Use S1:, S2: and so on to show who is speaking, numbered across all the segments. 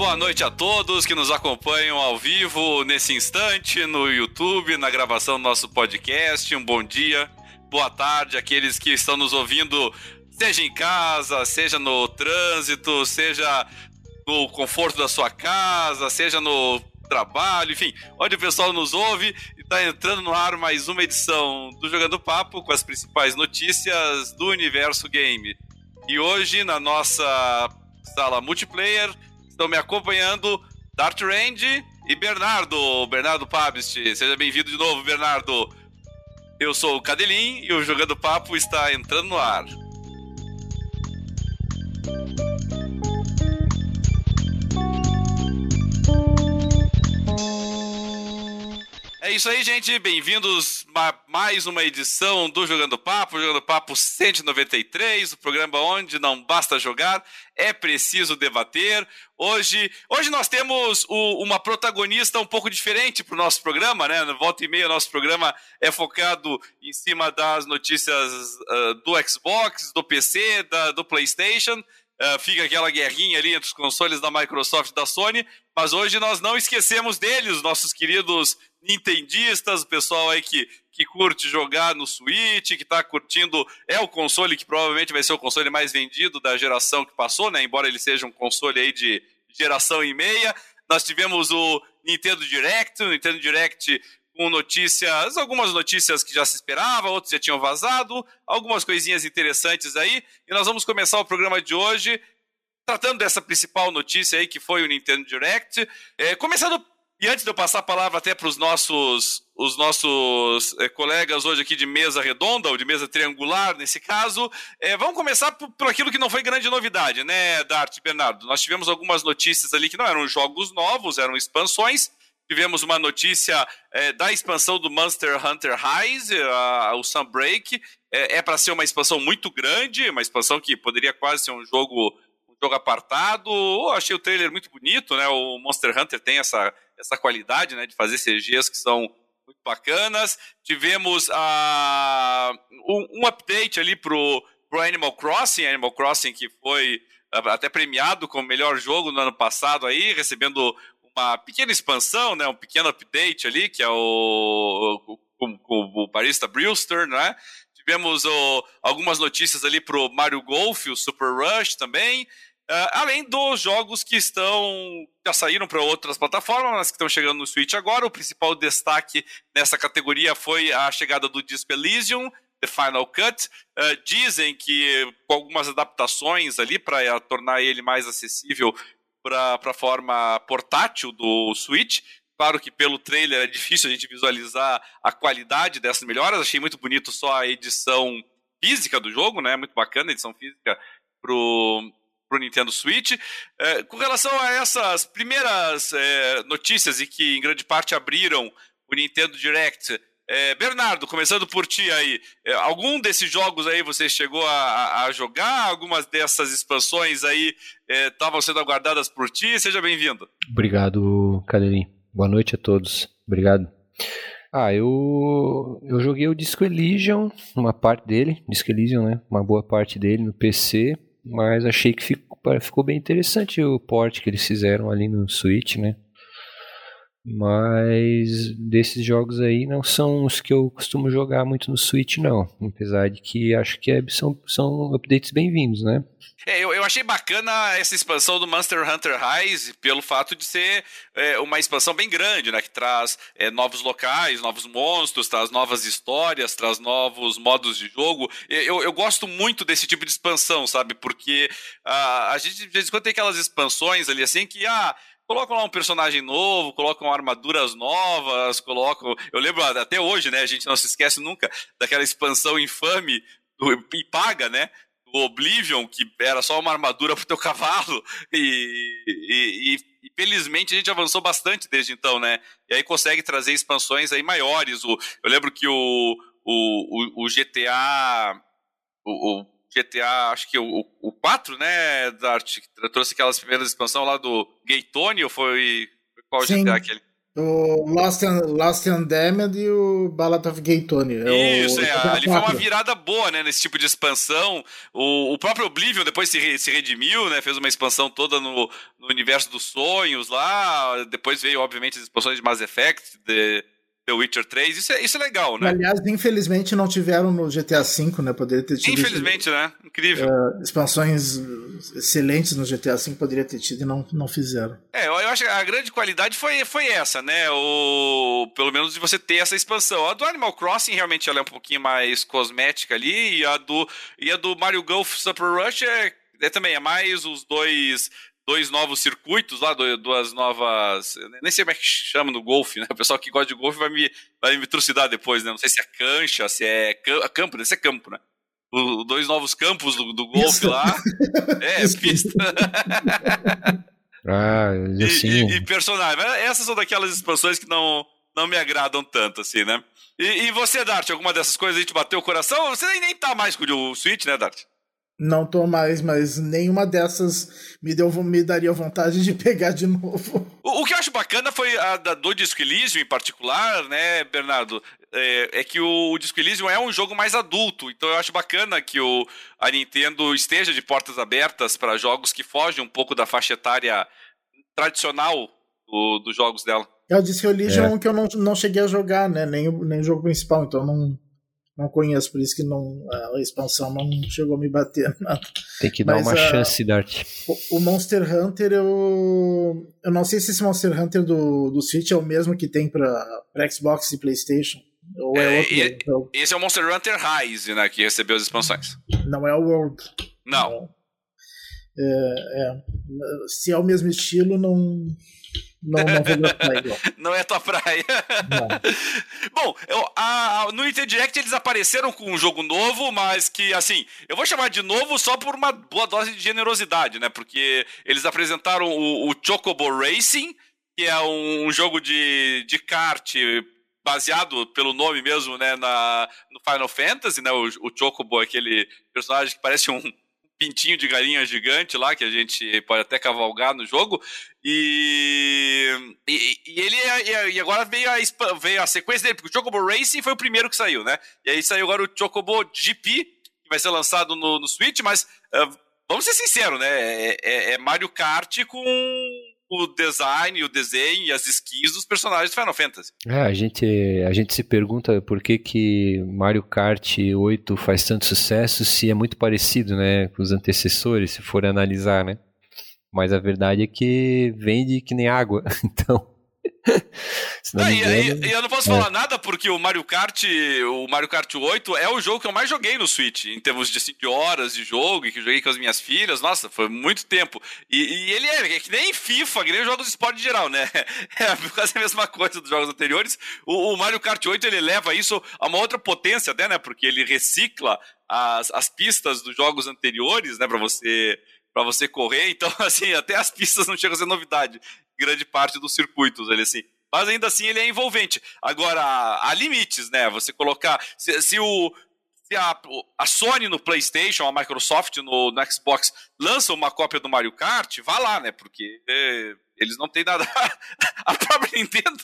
S1: boa noite a todos que nos acompanham ao vivo nesse instante no YouTube, na gravação do nosso podcast. Um bom dia, boa tarde àqueles que estão nos ouvindo, seja em casa, seja no trânsito, seja no conforto da sua casa, seja no trabalho, enfim, onde o pessoal nos ouve. Está entrando no ar mais uma edição do Jogando Papo com as principais notícias do universo game. E hoje, na nossa sala multiplayer, estão me acompanhando Dart Range e Bernardo, Bernardo Pabst. Seja bem-vindo de novo, Bernardo. Eu sou o Cadelin e o Jogando Papo está entrando no ar. É isso aí, gente. Bem-vindos a mais uma edição do Jogando Papo, Jogando Papo 193, o programa onde não basta jogar, é preciso debater. Hoje, hoje nós temos o, uma protagonista um pouco diferente para o nosso programa, né? Volta e meia, nosso programa é focado em cima das notícias uh, do Xbox, do PC, da, do PlayStation. Uh, fica aquela guerrinha ali entre os consoles da Microsoft e da Sony, mas hoje nós não esquecemos deles, nossos queridos nintendistas, o pessoal aí que, que curte jogar no Switch, que está curtindo, é o console que provavelmente vai ser o console mais vendido da geração que passou, né? Embora ele seja um console aí de geração e meia. Nós tivemos o Nintendo Direct, o Nintendo Direct com notícias, algumas notícias que já se esperava, outras já tinham vazado, algumas coisinhas interessantes aí. E nós vamos começar o programa de hoje tratando dessa principal notícia aí que foi o Nintendo Direct. É, começando e antes de eu passar a palavra até para os nossos, os nossos é, colegas hoje aqui de mesa redonda, ou de mesa triangular, nesse caso, é, vamos começar por, por, aquilo que não foi grande novidade, né, Dart Bernardo? Nós tivemos algumas notícias ali que não eram jogos novos, eram expansões, Tivemos uma notícia é, da expansão do Monster Hunter Rise, o Sunbreak. É, é para ser uma expansão muito grande, uma expansão que poderia quase ser um jogo, jogo apartado. Eu achei o trailer muito bonito, né? O Monster Hunter tem essa, essa qualidade né, de fazer CGs que são muito bacanas. Tivemos a, um, um update ali pro, pro Animal Crossing, Animal Crossing que foi até premiado como melhor jogo no ano passado aí, recebendo uma pequena expansão, né, um pequeno update ali, que é o, o, o, o Barista Brewster, né? Tivemos o, algumas notícias ali pro Mario Golf, o Super Rush também. Uh, além dos jogos que estão já saíram para outras plataformas, mas que estão chegando no Switch agora. O principal destaque nessa categoria foi a chegada do Disco Elysium, The Final Cut. Uh, dizem que com algumas adaptações ali para tornar ele mais acessível para a forma portátil do Switch. Claro que pelo trailer é difícil a gente visualizar a qualidade dessas melhoras. Achei muito bonito só a edição física do jogo, né? Muito bacana a edição física pro pro Nintendo Switch. É, com relação a essas primeiras é, notícias e que em grande parte abriram o Nintendo Direct, é, Bernardo, começando por ti aí, é, algum desses jogos aí você chegou a, a jogar? Algumas dessas expansões aí estavam é, sendo aguardadas por ti? Seja bem-vindo.
S2: Obrigado, Cadelinho. Boa noite a todos. Obrigado. Ah, eu, eu joguei o Disco Elysium, uma parte dele, Disco Elysium, né? Uma boa parte dele no PC, mas achei que ficou, ficou bem interessante o port que eles fizeram ali no Switch, né? Mas desses jogos aí não são os que eu costumo jogar muito no Switch, não. Apesar de que acho que é, são, são updates bem-vindos, né?
S1: É, eu, eu achei bacana essa expansão do Monster Hunter Rise pelo fato de ser é, uma expansão bem grande, né? Que traz é, novos locais, novos monstros, traz novas histórias, traz novos modos de jogo. Eu, eu gosto muito desse tipo de expansão, sabe? Porque uh, a gente de vez em quando tem aquelas expansões ali assim que, ah, colocam lá um personagem novo, colocam armaduras novas, colocam. Eu lembro até hoje, né? A gente não se esquece nunca daquela expansão infame e paga, né? Do Oblivion, que era só uma armadura pro teu cavalo. E, e, e, felizmente a gente avançou bastante desde então, né? E aí consegue trazer expansões aí maiores. O, eu lembro que o, o, o, o GTA. O, o GTA, acho que o, o 4, né, Dart, trouxe aquelas primeiras expansões lá do Gaytone, ou foi qual
S3: Sim,
S1: GTA aquele?
S3: O Lost and, Lost and Damned e o Ballad of Gay Tony.
S1: É Isso, o, é. Ali foi uma virada boa, né? Nesse tipo de expansão. O, o próprio Oblivion depois se, se redimiu, né? Fez uma expansão toda no, no universo dos sonhos lá. Depois veio, obviamente, as expansões de Mass Effect, de, The Witcher 3, isso é, isso é legal, né?
S3: Aliás, infelizmente não tiveram no GTA V, né? Poderia ter tido.
S1: Infelizmente, isso, né? Incrível.
S3: Uh, expansões excelentes no GTA V poderia ter tido e não, não fizeram.
S1: É, eu acho que a grande qualidade foi, foi essa, né? O, pelo menos de você ter essa expansão. A do Animal Crossing realmente ela é um pouquinho mais cosmética ali, e a do, e a do Mario Golf Super Rush é, é também, é mais os dois dois novos circuitos lá, duas novas. Nem sei como é que chama no golfe, né? O pessoal que gosta de golfe vai me, vai me trucidar depois, né? Não sei se é cancha, se é campo, deve ser campo, né? O, dois novos campos do, do golfe lá. É, pista.
S2: ah, assim. E,
S1: e, e personagem. Essas são daquelas expansões que não, não me agradam tanto, assim, né? E, e você, Dart, alguma dessas coisas aí te bateu o coração? Você nem, nem tá mais com o Switch, né, Dart?
S3: Não tô mais, mas nenhuma dessas me, deu, me daria vontade de pegar de novo.
S1: O, o que eu acho bacana foi a da, do Disco Elysium em particular, né, Bernardo? É, é, que o, o Disco Elysium é um jogo mais adulto, então eu acho bacana que o, a Nintendo esteja de portas abertas para jogos que fogem um pouco da faixa etária tradicional do, dos jogos dela.
S3: É o Disco Elysium é. que eu não, não cheguei a jogar, né, nem, nem o jogo principal, então não não conheço, por isso que não, a expansão não chegou a me bater nada.
S2: Tem que dar Mas, uma uh, chance, Dart.
S3: O, o, Monster Hunter, eu, eu não sei se esse Monster Hunter do, do Switch é o mesmo que tem para Xbox e PlayStation. Ou é, é outro,
S1: e, então. Esse é o Monster Hunter Rise, né, que recebeu as expansões.
S3: Não é o World.
S1: Não.
S3: É, é, se é o mesmo estilo, não, não, não
S1: não é tua praia. Bom, eu, a, no Nintendo Direct eles apareceram com um jogo novo, mas que, assim, eu vou chamar de novo só por uma boa dose de generosidade, né? Porque eles apresentaram o, o Chocobo Racing, que é um, um jogo de, de kart baseado pelo nome mesmo, né, na, no Final Fantasy, né, o, o Chocobo, aquele personagem que parece um, pintinho de galinha gigante lá, que a gente pode até cavalgar no jogo. E, e, e ele e agora veio a, veio a sequência dele, porque o Chocobo Racing foi o primeiro que saiu, né? E aí saiu agora o Chocobo GP, que vai ser lançado no, no Switch, mas uh, vamos ser sinceros, né? É, é, é Mario Kart com o design, o desenho e as skins dos personagens do Final Fantasy.
S2: É, a gente, a gente se pergunta por que, que Mario Kart 8 faz tanto sucesso se é muito parecido né, com os antecessores, se for analisar, né? Mas a verdade é que vende que nem água, então
S1: não, não engano, e, e, eu não posso é. falar nada porque o Mario Kart, o Mario Kart 8 é o jogo que eu mais joguei no Switch, em termos de, assim, de horas de jogo, e que eu joguei com as minhas filhas. Nossa, foi muito tempo. E, e ele é, é, que nem FIFA, que nem jogos de esporte em geral, né? É quase a mesma coisa dos jogos anteriores. O, o, Mario Kart 8 ele leva isso a uma outra potência até, né? Porque ele recicla as, as pistas dos jogos anteriores, né? Pra você para você correr, então assim, até as pistas não chegam a ser novidade grande parte dos circuitos, ele assim. Mas ainda assim ele é envolvente. Agora, há limites, né? Você colocar. Se, se o. Se a, a, Sony no PlayStation, a Microsoft no, no, Xbox lança uma cópia do Mario Kart, vá lá, né? Porque é, eles não têm nada. a própria Nintendo.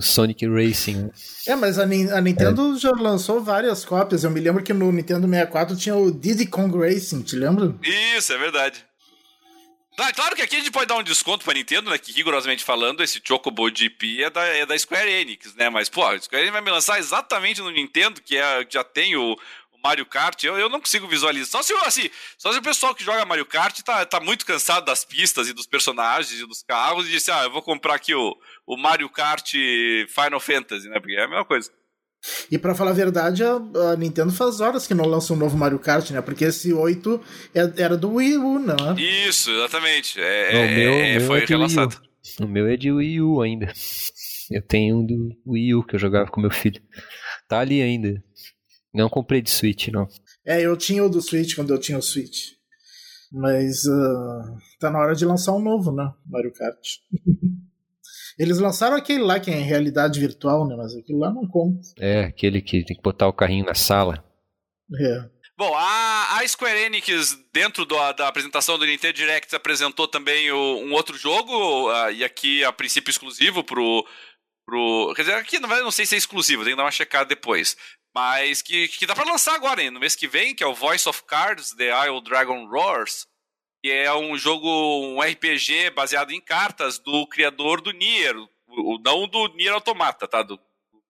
S2: Sonic Racing.
S3: É, mas a, a Nintendo é. já lançou várias cópias. Eu me lembro que no Nintendo 64 tinha o Diddy Kong Racing, te lembra?
S1: Isso, é verdade. Claro que aqui a gente pode dar um desconto pra Nintendo, né? Que rigorosamente falando, esse Chocobo GP é da, é da Square Enix, né? Mas, pô, a Square Enix vai me lançar exatamente no Nintendo, que é, já tem o, o Mario Kart. Eu, eu não consigo visualizar. Só se, assim, só se o pessoal que joga Mario Kart tá, tá muito cansado das pistas e dos personagens e dos carros e disse, ah, eu vou comprar aqui o, o Mario Kart Final Fantasy, né? Porque é a mesma coisa.
S3: E para falar a verdade, a, a, Nintendo faz horas que não lança um novo Mario Kart, né? Porque esse 8 é, era do Wii U, não é?
S1: Isso, exatamente. É, o meu, é, meu foi é relançado.
S2: O meu é de Wii U ainda. Eu tenho um do Wii U que eu jogava com meu filho. Tá ali ainda. Não comprei de Switch, não.
S3: É, eu tinha o do Switch quando eu tinha o Switch. Mas uh, tá na hora de lançar um novo, né? Mario Kart. Eles lançaram aquele lá que é em realidade virtual, né? Mas aquilo lá não conta.
S2: É, aquele que tem que botar o carrinho na sala.
S3: É.
S1: Bom, a, a Square Enix, dentro do, da apresentação do Nintendo Direct, apresentou também o, um outro jogo, uh, e aqui a princípio exclusivo pro, pro. Quer dizer, aqui não, não sei se é exclusivo, tem que dar uma checada depois. Mas que, que dá para lançar agora, hein, no mês que vem, que é o Voice of Cards, The Isle Dragon Roars, que é um jogo, um RPG baseado em cartas do criador do Nier, não do Nier Automata, tá? Do,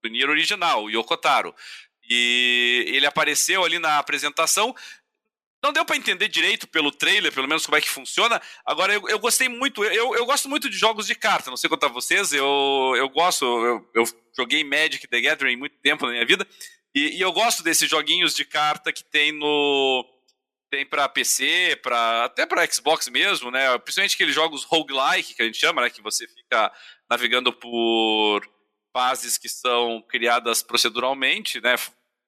S1: do Nier original, o Yokotaro. E ele apareceu ali na apresentação. Não deu para entender direito pelo trailer, pelo menos como é que funciona. Agora, eu, eu gostei muito. Eu, eu gosto muito de jogos de carta. Não sei contar vocês. Eu, eu gosto. Eu, eu joguei Magic the Gathering muito tempo na minha vida. E, e eu gosto desses joguinhos de carta que tem no. Tem para PC, pra, até para Xbox mesmo, né? Principalmente aqueles jogos roguelike que a gente chama, né? Que você fica navegando por fases que são criadas proceduralmente, né?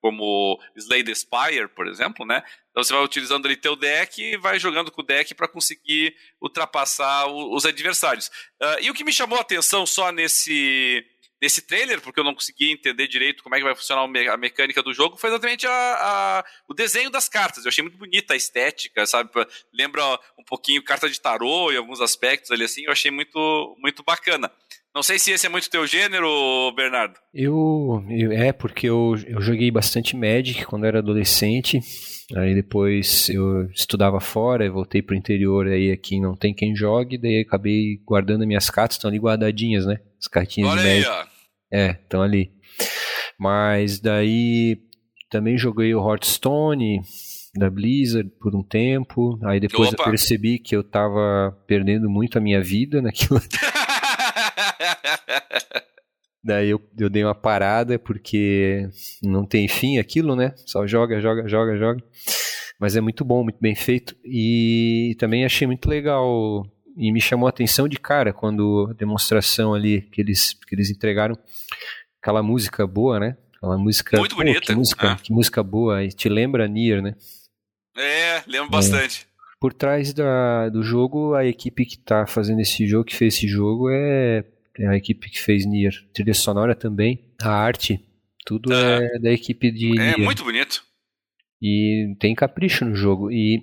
S1: Como Slay the Spire, por exemplo, né? Então você vai utilizando ali teu deck e vai jogando com o deck para conseguir ultrapassar os adversários. Uh, e o que me chamou a atenção só nesse nesse trailer, porque eu não consegui entender direito como é que vai funcionar a mecânica do jogo, foi exatamente a, a, o desenho das cartas. Eu achei muito bonita a estética, sabe? Lembra um pouquinho carta de tarô e alguns aspectos ali assim, eu achei muito, muito bacana. Não sei se esse é muito teu gênero, Bernardo.
S2: Eu, eu é porque eu, eu joguei bastante Magic quando era adolescente. Aí depois eu estudava fora, voltei pro interior, aí aqui não tem quem jogue, daí acabei guardando minhas cartas, estão ali guardadinhas, né? As cartinhas
S1: Olha
S2: de
S1: Magic. Aí, ó.
S2: É, estão ali. Mas daí também joguei o Hearthstone da Blizzard por um tempo. Aí depois Opa. eu percebi que eu tava perdendo muito a minha vida naquilo. Daí eu, eu dei uma parada porque não tem fim aquilo, né? Só joga, joga, joga, joga. Mas é muito bom, muito bem feito. E também achei muito legal e me chamou a atenção de cara quando a demonstração ali que eles, que eles entregaram aquela música boa, né? Aquela música.
S1: Muito bonita.
S2: Que música, ah. que música boa. E te lembra Nier, né?
S1: É, lembro é. bastante.
S2: Por trás da, do jogo, a equipe que está fazendo esse jogo, que fez esse jogo, é, é a equipe que fez Nier. Trilha sonora também, a arte, tudo é da equipe de
S1: É
S2: Nier.
S1: muito bonito.
S2: E tem capricho no jogo. E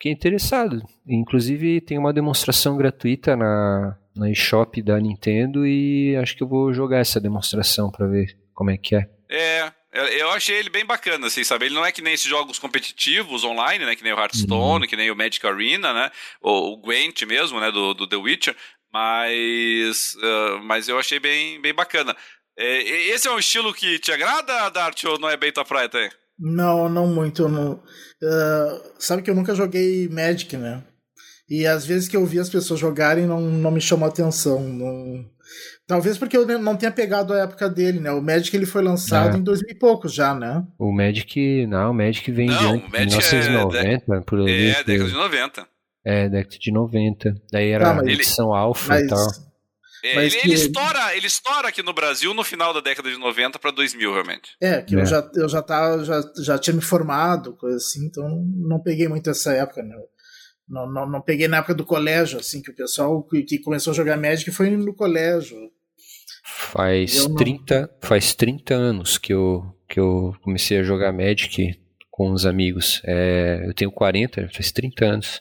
S2: fiquei interessado. Inclusive tem uma demonstração gratuita na, na eShop da Nintendo e acho que eu vou jogar essa demonstração para ver como é que é.
S1: É, eu achei ele bem bacana, assim, sabe? Ele não é que nem esses jogos competitivos online, né? Que nem o Hearthstone, uhum. que nem o Magic Arena, né? Ou o Gwent mesmo, né? Do, do The Witcher. Mas, uh, mas eu achei bem, bem bacana. É, esse é um estilo que te agrada, Dart, ou não é bem tua praia até?
S3: Não, não muito. Não. Uh, sabe que eu nunca joguei Magic, né? E às vezes que eu vi as pessoas jogarem não, não me chamou atenção. Não... Talvez porque eu não tenha pegado a época dele, né? O Magic ele foi lançado é. em dois mil e poucos já, né?
S2: O Magic, não, o Magic vem não, de 1990, é, por
S1: ali. É, década de 90.
S2: É, década de 90. Daí era tá, a edição ele, alfa mas, e tal.
S1: É, ele, que... ele, estoura, ele estoura aqui no Brasil no final da década de 90 para 2000, realmente.
S3: É, que é. eu, já, eu já, tava, já, já tinha me formado, coisa assim, então não peguei muito essa época, né? Não, não, não peguei na época do colégio, assim, que o pessoal que, que começou a jogar Magic foi no colégio.
S2: Faz, 30, faz 30 anos que eu, que eu comecei a jogar Magic com os amigos. É, eu tenho 40, faz 30 anos.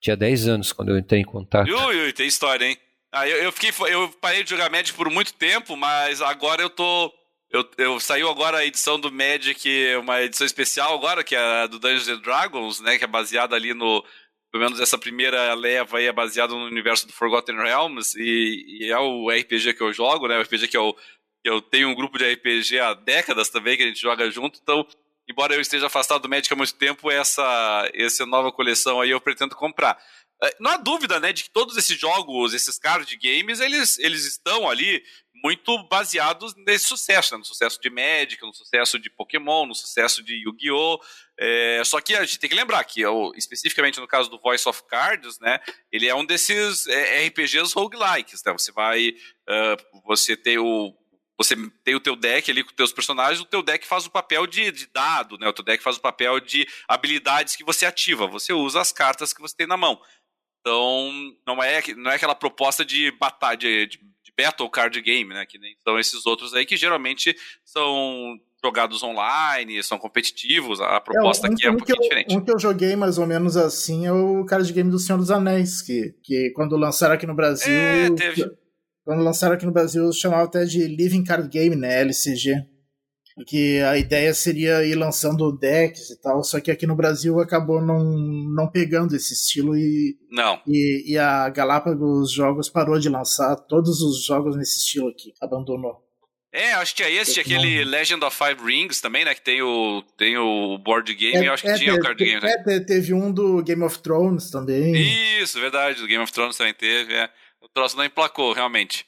S2: Tinha 10 anos quando eu entrei em contato.
S1: Ui, ui, tem história, hein? Ah, eu, eu, fiquei, eu parei de jogar Magic por muito tempo, mas agora eu tô. Eu, eu saiu agora a edição do Magic, uma edição especial agora, que é a do Dungeons and Dragons, né? Que é baseada ali no. Pelo menos essa primeira leva aí é baseada no universo do Forgotten Realms, e, e, é o RPG que eu jogo, né? O RPG que eu, eu tenho um grupo de RPG há décadas também, que a gente joga junto, então embora eu esteja afastado do Magic há muito tempo, essa, essa nova coleção aí eu pretendo comprar. É, não há dúvida, né, de que todos esses jogos, esses card games, eles, eles estão ali muito baseados nesse sucesso, né? no sucesso de Magic, no sucesso de Pokémon, no sucesso de Yu-Gi-Oh! É, só que a gente tem que lembrar que, especificamente no caso do Voice of Cards, né, ele é um desses é, RPGs roguelikes, né? Você vai, uh, você tem o você tem o teu deck ali com os teus personagens, o teu deck faz o papel de, de, dado, né? O teu deck faz o papel de habilidades que você ativa. Você usa as cartas que você tem na mão. Então, não é, não é aquela proposta de batalha, de, de, de battle card game, né? Que nem são esses outros aí que geralmente são jogados online, são competitivos. A proposta é, um, aqui é um, um pouquinho
S3: eu,
S1: diferente.
S3: Um que eu joguei mais ou menos assim é o card game do Senhor dos Anéis, que, que quando lançaram aqui no Brasil.
S1: É, teve.
S3: quando lançaram aqui no Brasil, chamava até de Living Card Game, né? LCG. Que a ideia seria ir lançando decks e tal, só que aqui no Brasil acabou não, não pegando esse estilo e,
S1: Não.
S3: e, e a Galápagos Jogos parou de lançar todos os jogos nesse estilo aqui, abandonou.
S1: É, acho que tinha esse, tinha aquele Legend of Five Rings também, né? Que tem o, tem o board game, eu acho que tinha o
S3: teve,
S1: card game. né?
S3: é, te- teve um do Game of Thrones também.
S1: Isso, verdade, do Game of Thrones também teve. É. O troço não emplacou, realmente.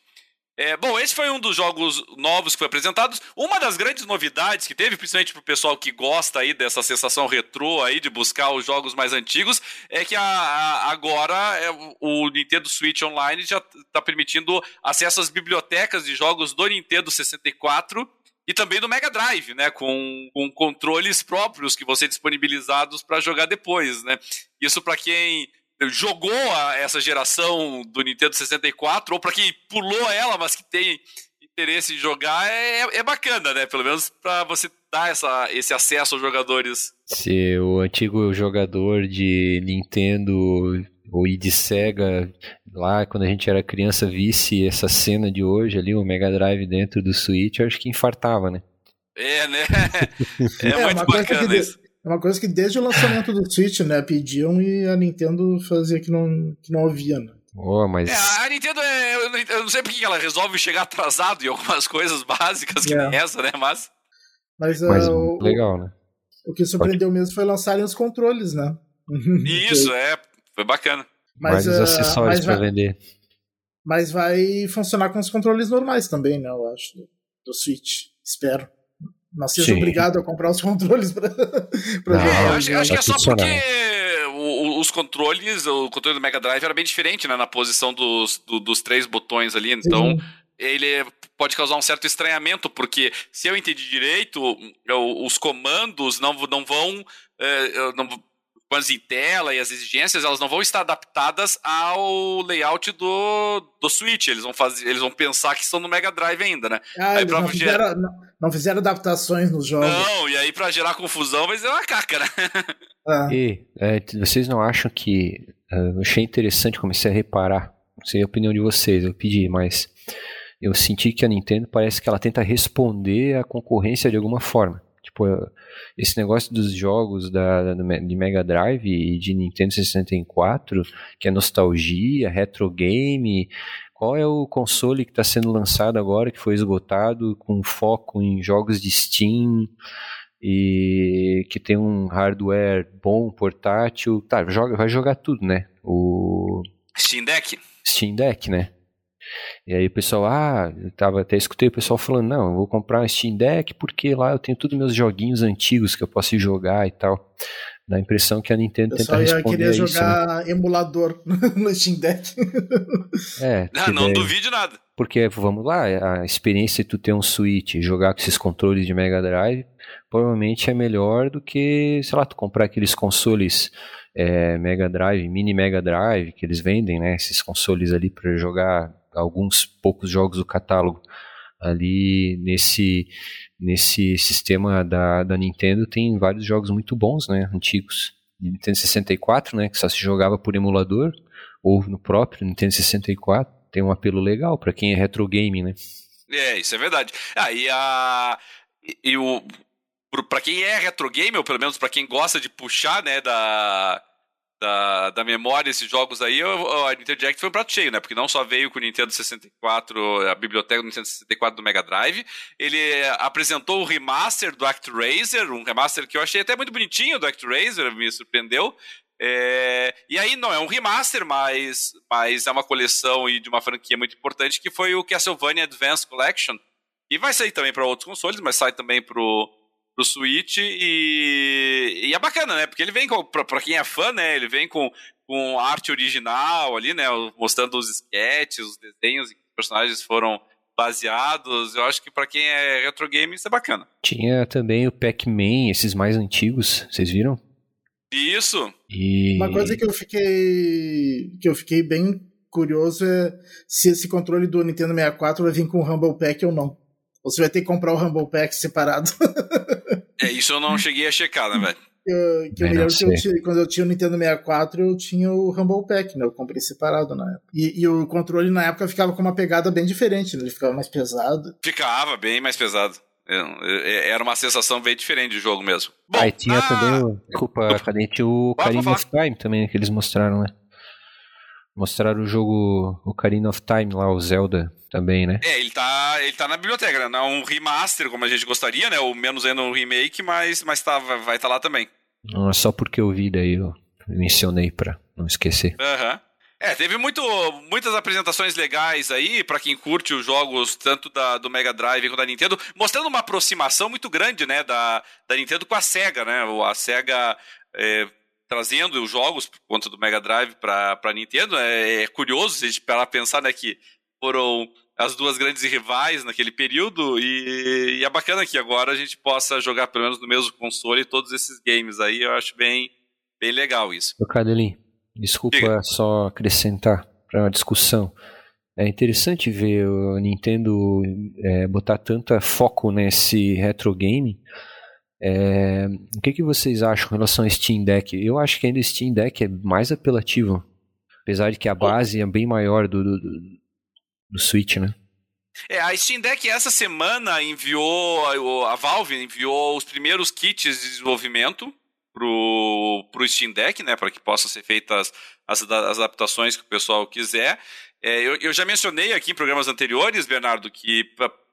S1: É, bom, esse foi um dos jogos novos que foi apresentados. Uma das grandes novidades que teve, principalmente pro pessoal que gosta aí dessa sensação retrô aí de buscar os jogos mais antigos, é que a, a- agora é, o- o Nintendo Switch Online já está permitindo acesso às bibliotecas de jogos do Nintendo 64 e também do Mega Drive, né, com, com controles próprios que vão ser disponibilizados para jogar depois, né? Isso para quem jogou a- essa geração do Nintendo 64 ou para quem pulou ela, mas que tem interesse em jogar, é, é bacana, né? Pelo menos para você dar essa, esse acesso aos jogadores.
S2: Se o antigo jogador de Nintendo ou de Sega, lá quando a gente era criança, visse essa cena de hoje ali, o Mega Drive dentro do Switch, eu acho que infartava, né?
S1: É, né? É,
S3: É,
S1: muito
S3: uma coisa que
S1: bacana
S3: de-
S1: isso.
S3: É uma coisa que desde o lançamento do Switch, né, pediam e a Nintendo fazia que não, que não havia, né?
S2: Oh, mas
S1: É, a Nintendo, é, eu, não, sei porque que ela resolve chegar atrasado em algumas coisas básicas que
S3: É.
S1: nem essa, né? Mas
S3: Mas,
S2: mas
S3: ah, o,
S2: legal, né?
S3: o que surpreendeu mesmo foi lançarem os controles, né?
S1: isso, é, foi bacana.
S2: Mais os
S3: ah,
S2: acessórios
S3: mas
S2: pra
S3: vai,
S2: vender.
S3: mas vai funcionar com os controles normais também, né? Eu acho, do, do Switch. Espero. Não seja
S2: Sim.
S3: obrigado a comprar os controles
S1: É, eu
S3: jogar.
S1: acho, acho que é
S3: jogos.
S1: só porque os controles, o controle do Mega Drive era bem diferente, né? Na posição dos, do- dos três botões ali. Então,
S3: Sim.
S1: ele pode causar um certo estranhamento, porque se eu entendi direito, os comandos não, não vão. é, não, em tela e as exigências, elas não vão estar adaptadas ao layout do, do Switch. Eles vão, fazer, eles vão pensar que estão no Mega Drive ainda, né?
S3: Ah,
S1: Aí
S3: não fizeram, não, não fizeram adaptações nos jogos.
S1: Não, e aí pra gerar confusão vai ser uma caca, né?
S3: Ah,
S2: E é, vocês não acham que. ah, eu achei interessante, comecei a reparar. Não sei a opinião de vocês, eu pedi, mas eu senti que a Nintendo parece que ela tenta responder à concorrência de alguma forma. Tipo, eh, esse negócio dos jogos da, de Mega Drive e de Nintendo 64, que é nostalgia, retro game. Qual é o console que está sendo lançado agora, que foi esgotado, com foco em jogos de Steam? e que tem um hardware bom, portátil, tá, joga, vai jogar tudo, né? O
S1: Steam Deck.
S2: Steam Deck, né? E aí o pessoal, ah, eu tava, até escutei o pessoal falando, não, eu vou comprar um Steam Deck porque lá eu tenho todos meus joguinhos antigos que eu posso jogar e tal. Dá a impressão que a Nintendo
S3: eu
S2: tenta responder isso. né?
S3: jogar emulador no Steam Deck.
S2: É,
S1: Ah, não
S2: daí-
S1: duvide nada.
S2: Porque, vamos lá, a experiência de tu ter um Switch e jogar com esses controles de Mega Drive provavelmente é melhor do que, sei lá, tu comprar aqueles consoles é, Mega Drive, Mini Mega Drive, que eles vendem, né? Esses consoles ali para jogar alguns poucos jogos do catálogo. Ali nesse, nesse sistema da, da Nintendo tem vários jogos muito bons, né? Antigos. Nintendo 64, né? Que só se jogava por emulador, ou no próprio Nintendo 64 tem um apelo legal pra quem é retro game, né?
S1: É, isso é verdade. Ah, e a. E, o. Pra quem é retro game, ou pelo menos pra quem gosta de puxar, né, da. Da, da memória esses jogos aí, o- a Nintendo Direct foi um prato cheio, né? Porque não só veio com o Nintendo 64, a biblioteca do Nintendo 64 do Mega Drive, ele apresentou o remaster do ActRaiser, um remaster que eu achei até muito bonitinho do ActRaiser, me surpreendeu. É, e aí não é um remaster, mas, mas é uma coleção e de uma franquia muito importante que foi o Castlevania Advance Collection. E vai sair também para outros consoles, mas sai também pro, pro Switch e, e é bacana, né? Porque ele vem com, pra, pra quem é fã, né? Ele vem com, com arte original ali, né? Mostrando os sketches, os desenhos em que os personagens foram baseados. Eu acho que para quem é retro game isso é bacana.
S2: Tinha também o Pac-Man, esses mais antigos, vocês viram?
S1: Isso.
S2: E
S3: Uma coisa que eu fiquei que eu fiquei bem curioso é se esse controle do Nintendo 64 vai vir com o Rumble Pack ou não. Ou você vai ter que comprar o Rumble Pack separado.
S1: É, isso eu não cheguei a checar, né, velho?
S3: Eu, que eu me lembro que eu tinha, quando eu tinha o Nintendo 64, eu tinha o Rumble Pack, né? Eu comprei separado na época. E, e, o controle na época ficava com uma pegada bem diferente, né? Ele ficava mais pesado.
S1: Ficava bem mais pesado. Era uma sensação bem diferente de jogo mesmo. Bom,
S2: Aí tinha ah, também o. Desculpa, cadente, o Ocarina of Time também que eles mostraram, né? Mostraram o jogo Ocarina of Time lá, o Zelda também, né?
S1: É, ele tá, ele tá na biblioteca, né? Não é um remaster como a gente gostaria, né? Ou menos ainda um remake, mas, mas tá, vai estar tá lá também.
S2: Não, é só porque eu vi daí, eu mencionei pra não esquecer.
S1: Aham. Uhum. É, teve muito, muitas apresentações legais aí para quem curte os jogos tanto da, do Mega Drive quanto da Nintendo, mostrando uma aproximação muito grande, né, da, da Nintendo com a Sega, né? A Sega é, trazendo os jogos por conta do Mega Drive para Nintendo. É, é, curioso a gente pensar, né, que foram as duas grandes rivais naquele período e, e, é bacana que agora a gente possa jogar pelo menos no mesmo console todos esses games aí. Eu acho bem, bem legal isso.
S2: Ô, Cadelinho, desculpa Diga. só acrescentar para a discussão. É interessante ver o Nintendo é, botar tanto foco nesse retro game. É, o que, que vocês acham em relação ao Steam Deck? Eu acho que ainda o Steam Deck é mais apelativo. Apesar de que a base é bem maior do, do, do Switch, né?
S1: É, a Steam Deck essa semana enviou, a Valve enviou os primeiros kits de desenvolvimento pro, pro Steam Deck, né, para que possam ser feitas as, as adaptações que o pessoal quiser. É, eu, eu, já mencionei aqui em programas anteriores, Bernardo, que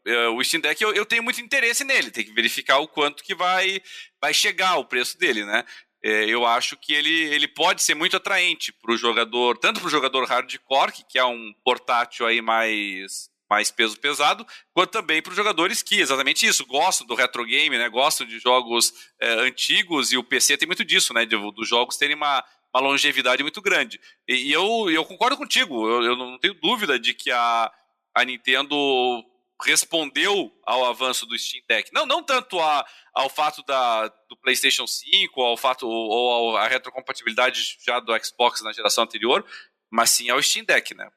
S1: é, o Steam Deck eu, eu, tenho muito interesse nele, tem que verificar o quanto que vai, vai chegar o preço dele, né? É, eu acho que ele, ele pode ser muito atraente para o jogador, tanto para o jogador hardcore, que é um portátil aí mais, mais peso pesado, quanto também para os jogadores que, exatamente isso, gostam do retro game, né, gostam de jogos é, antigos, e o PC tem muito disso, né, dos jogos terem uma, uma longevidade muito grande. E, e eu, eu concordo contigo, eu, eu não tenho dúvida de que a, a Nintendo respondeu ao avanço do Steam Deck. Não, não tanto a, ao fato da, do PlayStation 5, ao fato ou à retrocompatibilidade já do Xbox na geração anterior, mas sim ao Steam Deck, né?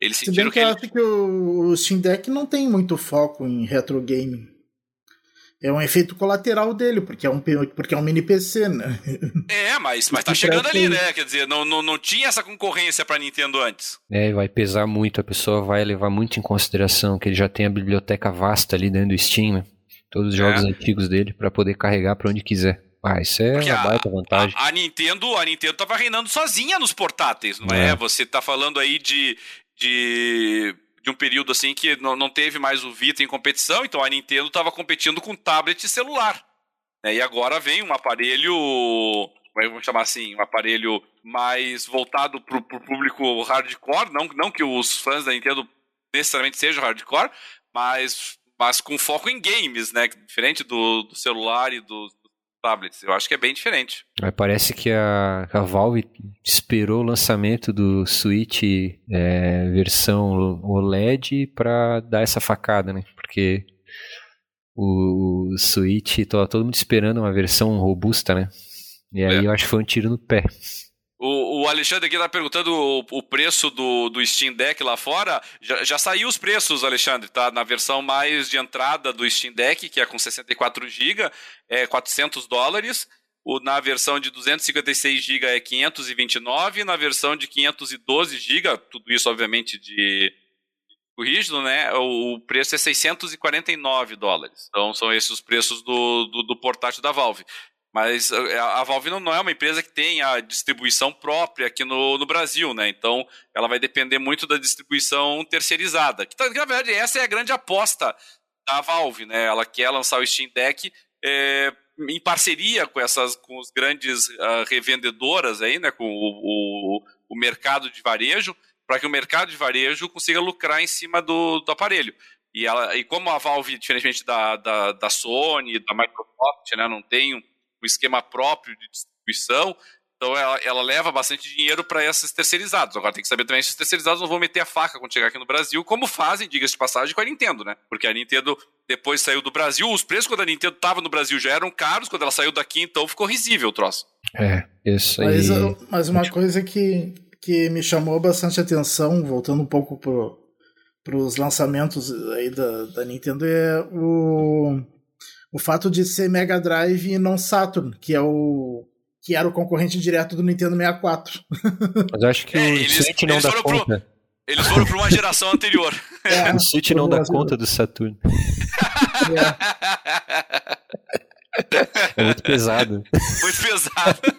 S3: Eles Se bem que, que eu ele... acho que o Steam Deck não tem muito foco em retro gaming. É um efeito colateral dele, porque é um, porque é um mini PC, né?
S1: É, mas, mas tá chegando ali, né? Quer dizer, não, não, não tinha essa concorrência pra Nintendo antes.
S2: É, vai pesar muito, a pessoa vai levar muito em consideração que ele já tem a biblioteca vasta ali dentro do Steam, né? Todos os é. jogos antigos dele para poder carregar para onde quiser. Ah, isso é Porque uma baita vantagem.
S1: A, a, Nintendo, a Nintendo tava reinando sozinha nos portáteis, não é? é? Você tá falando aí de, de, de um período assim que não, não teve mais o Vita em competição, então a Nintendo tava competindo com tablet e celular. Né? E agora vem um aparelho, como é vamos chamar assim, um aparelho mais voltado pro, pro público hardcore, não, não que os fãs da Nintendo necessariamente sejam hardcore, mas mas com foco em games, né? Diferente do, do celular e do tablets. Eu acho que é bem diferente.
S2: Parece que a, a Valve esperou o lançamento do Switch é, versão OLED para dar essa facada, né? Porque o Switch, tô todo mundo esperando uma versão robusta, né? E aí é. eu acho que foi um tiro no pé.
S1: O, o Alexandre aqui tá perguntando o, o, preço do, do Steam Deck lá fora. Já, já saiu os preços, Alexandre, tá? Na versão mais de entrada do Steam Deck, que é com 64 GB, é 400 dólares. O, na versão de 256 GB é 529, na versão de 512 GB, tudo isso obviamente de rígido, né? O, preço é 649 dólares. Então são esses os preços do, do, do portátil da Valve. Mas eh, a Valve não é uma empresa que tem a distribuição própria aqui no, no Brasil, né? Então ela vai depender muito da distribuição terceirizada. Que, na verdade, essa é a grande aposta da Valve, né? Ela quer lançar o Steam Deck é, em parceria com essas com os grandes uh, revendedoras aí, né? Com o, o, o mercado de varejo, para que o mercado de varejo consiga lucrar em cima do, do aparelho. E, ela, e como a Valve, diferentemente da, da, da Sony, da Microsoft, né, não tem um o esquema próprio de distribuição. Então ela, ela leva bastante dinheiro para esses terceirizados. Agora tem que saber também se os terceirizados não vão meter a faca quando chegar aqui no Brasil, como fazem, diga-se de passagem, com a Nintendo, né? Porque a Nintendo depois saiu do Brasil, os preços quando a Nintendo estava no Brasil já eram caros, quando ela saiu daqui, então ficou risível o troço.
S2: É, isso aí.
S3: Mas, mas uma coisa que, que me chamou bastante atenção, voltando um pouco para os lançamentos aí da, da Nintendo, é o o fato de ser Mega Drive e não Saturn, que é o que era o concorrente direto do Nintendo 64.
S2: Mas eu acho que é, o eles, Switch não dá conta. Pro,
S1: eles foram para uma geração anterior.
S2: É, o Switch não dá conta do Saturn. É. é muito pesado.
S1: Muito pesado.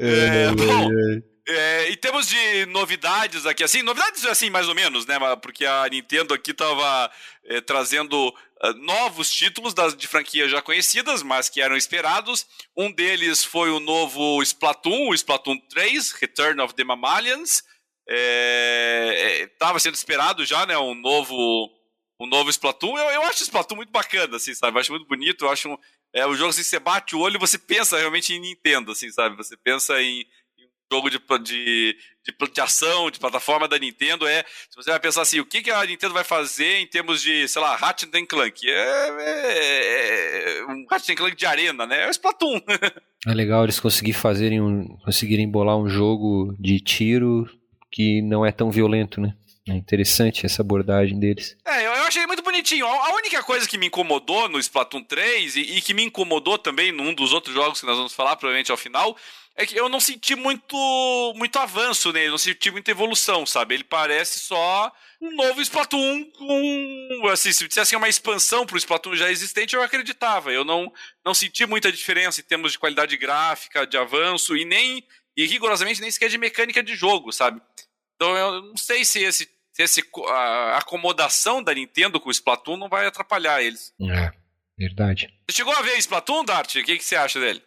S1: É, é, bom, é, em termos de novidades aqui, assim, novidades assim, mais ou menos, né? Porque a Nintendo aqui tava é, trazendo uh, novos títulos das, de franquias já conhecidas, mas que eram esperados. Um deles foi o novo Splatoon, o Splatoon 3, Return of the Mammalians. Estava é, sendo esperado já, né? Um novo, um novo Splatoon. Eu, eu acho o Splatoon muito bacana, assim, sabe? Eu acho muito bonito. Eu acho um, é, o jogo, assim, você bate o olho e você pensa realmente em Nintendo, assim, sabe? Você pensa em jogo de, de, de, de, ação, de plataforma da Nintendo é. Se você vai pensar assim, o que, que a Nintendo vai fazer em termos de, sei lá, Ratchet Clank? É, é, é um Ratchet Clank de arena, né? É o Splatoon.
S2: é legal eles conseguirem fazerem um, conseguirem bolar um jogo de tiro que não é tão violento, né? É interessante essa abordagem deles.
S1: É, eu, eu achei muito bonitinho. A, a, única coisa que me incomodou no Splatoon 3 e, e, que me incomodou também num dos outros jogos que nós vamos falar, provavelmente ao final, é que eu não senti muito, muito avanço nele, não senti muita evolução, sabe? Ele parece só um novo Splatoon com. Assim, se dissesse uma expansão para o Splatoon já existente, eu acreditava. Eu não, não senti muita diferença em termos de qualidade gráfica, de avanço e nem. E rigorosamente nem sequer de mecânica de jogo, sabe? Então eu não sei se esse. Se esse, a acomodação da Nintendo com o Splatoon não vai atrapalhar eles.
S2: É, verdade.
S1: Você chegou a ver Splatoon, Dart? O que, que você acha dele?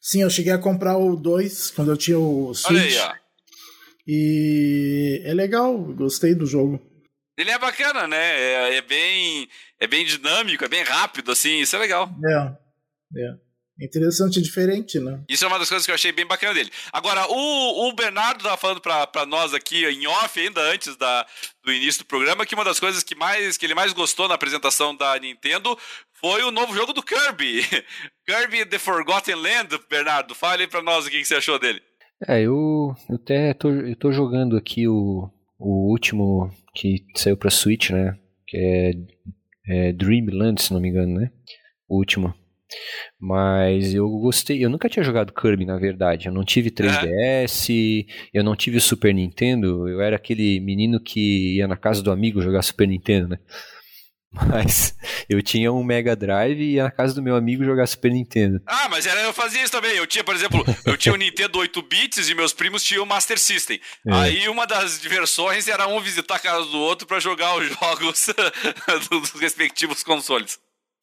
S3: Sim, eu cheguei a comprar o 2 quando eu tinha o Switch. Olha aí, ó. E é legal, gostei do jogo.
S1: Ele é bacana, né? É, é, bem, é bem dinâmico, é bem rápido, assim, isso é legal.
S3: É, é. Interessante e diferente, né?
S1: Isso é uma das coisas que eu achei bem bacana dele. Agora, o, o Bernardo tava falando pra, pra nós aqui em off, ainda antes da, do início do programa, que uma das coisas que, mais, que ele mais gostou na apresentação da Nintendo foi o novo jogo do Kirby. Kirby The Forgotten Land, Bernardo. Fale aí pra nós o que, que você achou dele.
S2: É, eu, eu até tô, eu tô jogando aqui o, o último que saiu pra Switch, né? Que é, é Dreamland, se não me engano, né? O último. Mas eu gostei. Eu nunca tinha jogado Kirby, na verdade. Eu não tive 3DS, eu não tive Super Nintendo. Eu era aquele menino que ia na casa do amigo jogar Super Nintendo, né? Mas eu tinha um Mega Drive e ia na casa do meu amigo jogar Super Nintendo.
S1: Ah, mas era, eu fazia isso também. Eu tinha, por exemplo, eu tinha o Nintendo 8 bits e meus primos tinham o Master System. É. Aí uma das diversões era um visitar a casa do outro para jogar os jogos dos respectivos consoles.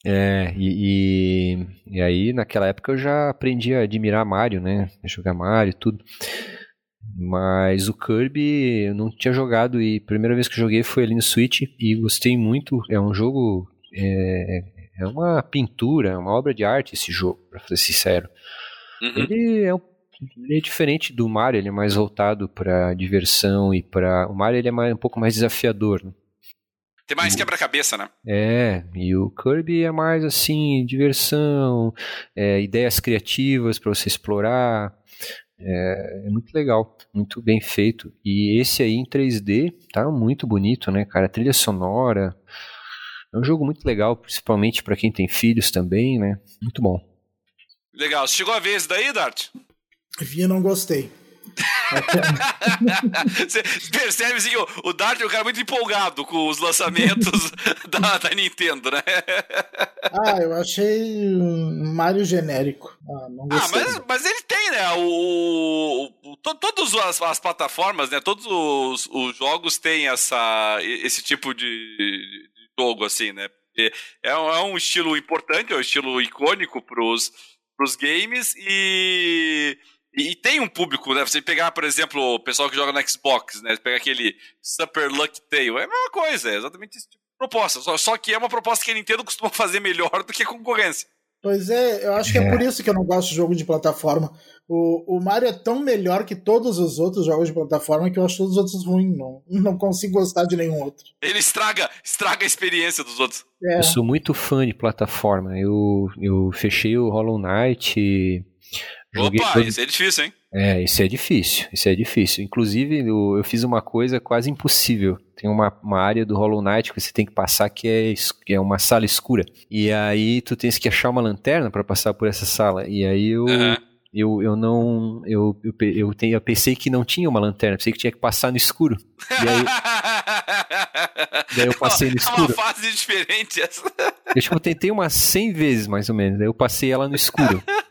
S2: É, e, e, e, aí naquela época eu já aprendi a admirar Mario, né? A jogar Mario e tudo. Mas o Kirby eu não tinha jogado e a primeira vez que joguei foi ali no Switch e gostei muito. É um jogo. É, é uma pintura, é uma obra de arte esse jogo, pra ser sincero. Uhum. Ele, é, ele é diferente do Mario, ele é mais voltado para diversão e para O Mario ele é mais, um pouco mais desafiador. Né?
S1: Tem mais quebra-cabeça, né?
S2: É, e o Kirby é mais assim, diversão, é, ideias criativas para você explorar. É, é, muito legal, muito bem feito. E esse aí em 3D tá muito bonito, né, cara? Trilha sonora. É um jogo muito legal, principalmente para quem tem filhos também, né? Muito bom.
S1: Legal. Chegou a esse daí, Dart?
S3: Vi e não gostei.
S1: Você percebe assim, o, o Dart é um cara muito empolgado com os lançamentos da, da, Nintendo, né?
S3: ah, eu achei um Mario genérico. Ah,
S1: ah mas, mas, ele tem, né? O, o todas as, as, plataformas, né? Todos os, os, jogos têm essa, esse tipo de, de jogo, assim, né? É, é um estilo importante, é um estilo icônico pros, pros games e e, e, tem um público, né? Você pegar, por exemplo, o pessoal que joga no Xbox, né? Pegar aquele Super Luck Tale, é a mesma coisa, é exatamente esse tipo de proposta. Só, só que é uma proposta que a Nintendo costuma fazer melhor do que a concorrência.
S3: Pois é, eu acho que é, é por isso que eu não gosto de jogo de plataforma. O, o Mario é tão melhor que todos os outros jogos de plataforma que eu acho todos os outros ruins. Não, não consigo gostar de nenhum outro.
S1: Ele estraga, estraga a experiência dos outros.
S2: É. Eu sou muito fã de plataforma. Eu, eu fechei o Hollow Knight Joguei
S1: Opa,
S2: todo...
S1: isso é difícil, hein?
S2: É, isso é difícil, isso é difícil. Inclusive, eu, eu fiz uma coisa quase impossível. Tem uma, uma área do Hollow Knight que você tem que passar que é, que é uma sala escura. E aí tu tens que achar uma lanterna para passar por essa sala. E aí eu...
S1: Aham.
S2: Eu, eu não. Eu, eu, eu, tenho, eu pensei que não tinha uma lanterna, pensei que tinha que passar no escuro. E aí, daí eu passei no
S1: É uma
S2: escuro.
S1: fase diferente essa.
S2: Eu tipo, tentei umas 100 vezes, mais ou menos. Daí eu passei ela no escuro.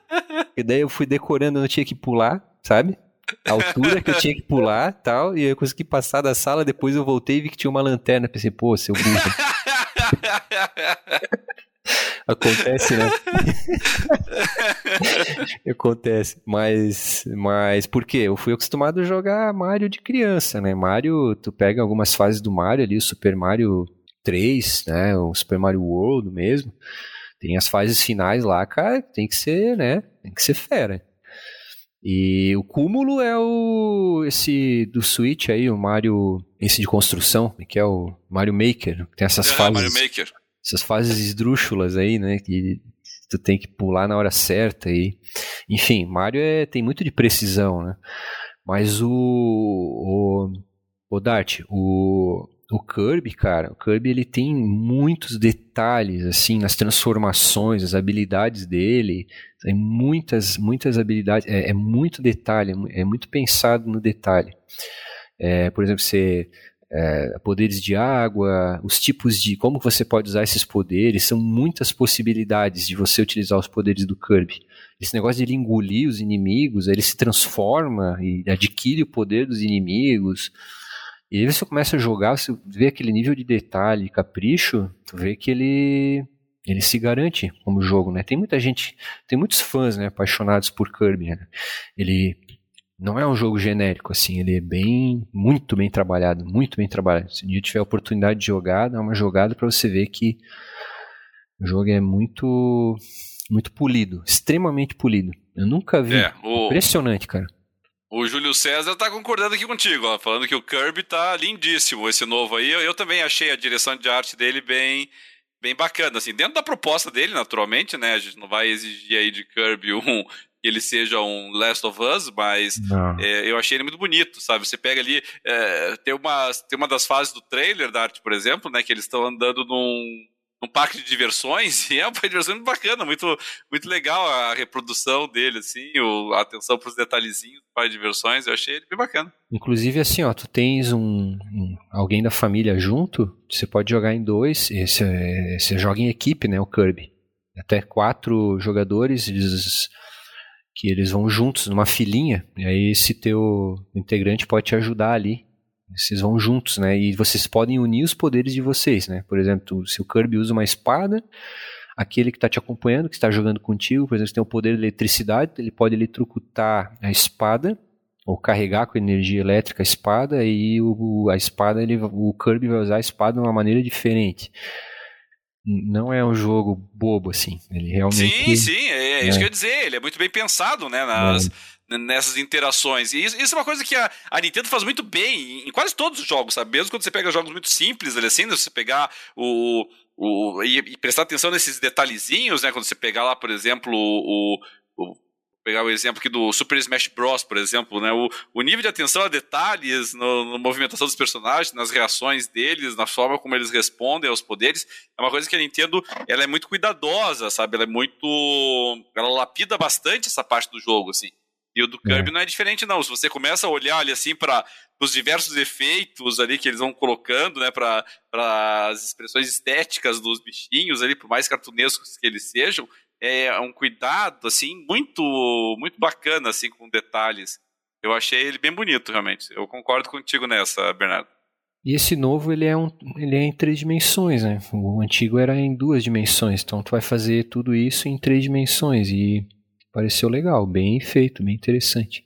S2: E daí eu fui decorando, eu não tinha que pular, sabe? A altura que eu tinha que pular tal. E eu consegui passar da sala, depois eu voltei e vi que tinha uma lanterna. Pensei, pô, seu burro. Acontece, né? Acontece. Mas, mas por quê? Eu fui acostumado a jogar Mario de criança, né? Mario, tu pega algumas fases do Mario ali, o Super Mario 3, né? O Super Mario World mesmo. Tem as fases finais lá, cara, tem que ser, né? Tem que ser fera. E o cúmulo é o esse do Switch aí, o Mario, esse de construção, que é o Mario Maker, tem essas
S1: Ah,
S2: fases
S1: Mario Maker.
S2: essas fases esdrúxulas aí, né? Que tu tem que pular na hora certa e enfim, Mario é, tem muito de precisão, né? Mas o o, o Dart, o o Kirby, cara, o Kirby ele tem muitos detalhes assim nas transformações, as habilidades dele, tem muitas muitas habilidades, é, é muito detalhe, é é muito pensado no detalhe. É, por exemplo, você é, poderes de água, os tipos de como você pode usar esses poderes, são muitas possibilidades de você utilizar os poderes do Kirby. Esse negócio de ele engolir os inimigos, ele se transforma e adquire o poder dos inimigos. E aí você começa a jogar, você vê aquele nível de detalhe, capricho, tu vê que ele ele se garante como jogo, né? Tem muita gente, tem muitos fãs, né, apaixonados por Kirby, né? Ele não é um jogo genérico, assim, ele é bem, muito bem trabalhado, muito bem trabalhado. Se um dia tiver a oportunidade de jogar, dá uma jogada para você ver que o jogo é muito, muito polido, extremamente polido. Eu nunca vi.
S1: É, o,
S2: Impressionante, cara.
S1: O Júlio César tá concordando aqui contigo, ó, falando que o Kirby tá lindíssimo, esse novo aí. Eu, eu também achei a direção de arte dele bem, bem bacana, assim, dentro da proposta dele, naturalmente, né? A gente não vai exigir aí de Kirby um que ele seja um Last of Us, mas é, eu achei ele muito bonito, sabe? Você pega ali, é, tem, uma, tem uma das fases do trailer da arte, por exemplo, né? Que eles estão andando num, num parque de diversões, e é uma parque de diversões muito bacana, muito, muito legal a reprodução dele, assim, o, a atenção para os detalhezinhos do parque de diversões, eu achei ele bem bacana.
S2: Inclusive, assim, ó, tu tens um, um- alguém da família junto, você pode jogar em dois, você, você joga em equipe, né, o Kirby. Até quatro jogadores, eles, que eles vão juntos numa filinha, e aí esse teu integrante pode te ajudar ali. Vocês vão juntos, né, e vocês podem unir os poderes de vocês, né. Por exemplo, se o Kirby usa uma espada, aquele que está te acompanhando, que está jogando contigo, por exemplo, se tem o poder de eletricidade, ele pode eletrocutar a espada, ou carregar com energia elétrica a espada e o, a espada ele, o Kirby vai usar a espada de uma maneira diferente. Não é um jogo bobo assim, ele realmente
S1: Sim, sim, é, é isso
S2: É.
S1: que eu ia dizer, ele é muito bem pensado, né, nas, nessas interações. E isso, é uma coisa que a, a Nintendo faz muito bem em, quase todos os jogos, sabe? Mesmo quando você pega jogos muito simples, assim, né, você pegar o. o e, e prestar atenção nesses detalhezinhos, né? Quando você pegar lá, por exemplo, o. o pegar o exemplo aqui do Super Smash Bros, por exemplo, né? O, o nível de atenção a detalhes no, na movimentação dos personagens, nas reações deles, na forma como eles respondem aos poderes, é uma coisa que a Nintendo ela é muito cuidadosa, sabe? Ela é muito. Ela lapida bastante essa parte do jogo, assim. E o do Kirby não é diferente, não. Se você começa a olhar ali assim para os diversos efeitos ali que eles vão colocando, né, para as expressões estéticas dos bichinhos ali, por mais cartunescos que eles sejam, é um cuidado assim muito muito bacana assim com detalhes. Eu achei ele bem bonito, realmente. Eu concordo contigo nessa, Bernardo.
S2: E esse novo ele é, um, ele é em três dimensões, né? O antigo era em duas dimensões, então tu vai fazer tudo isso em três dimensões e pareceu legal, bem feito, bem interessante.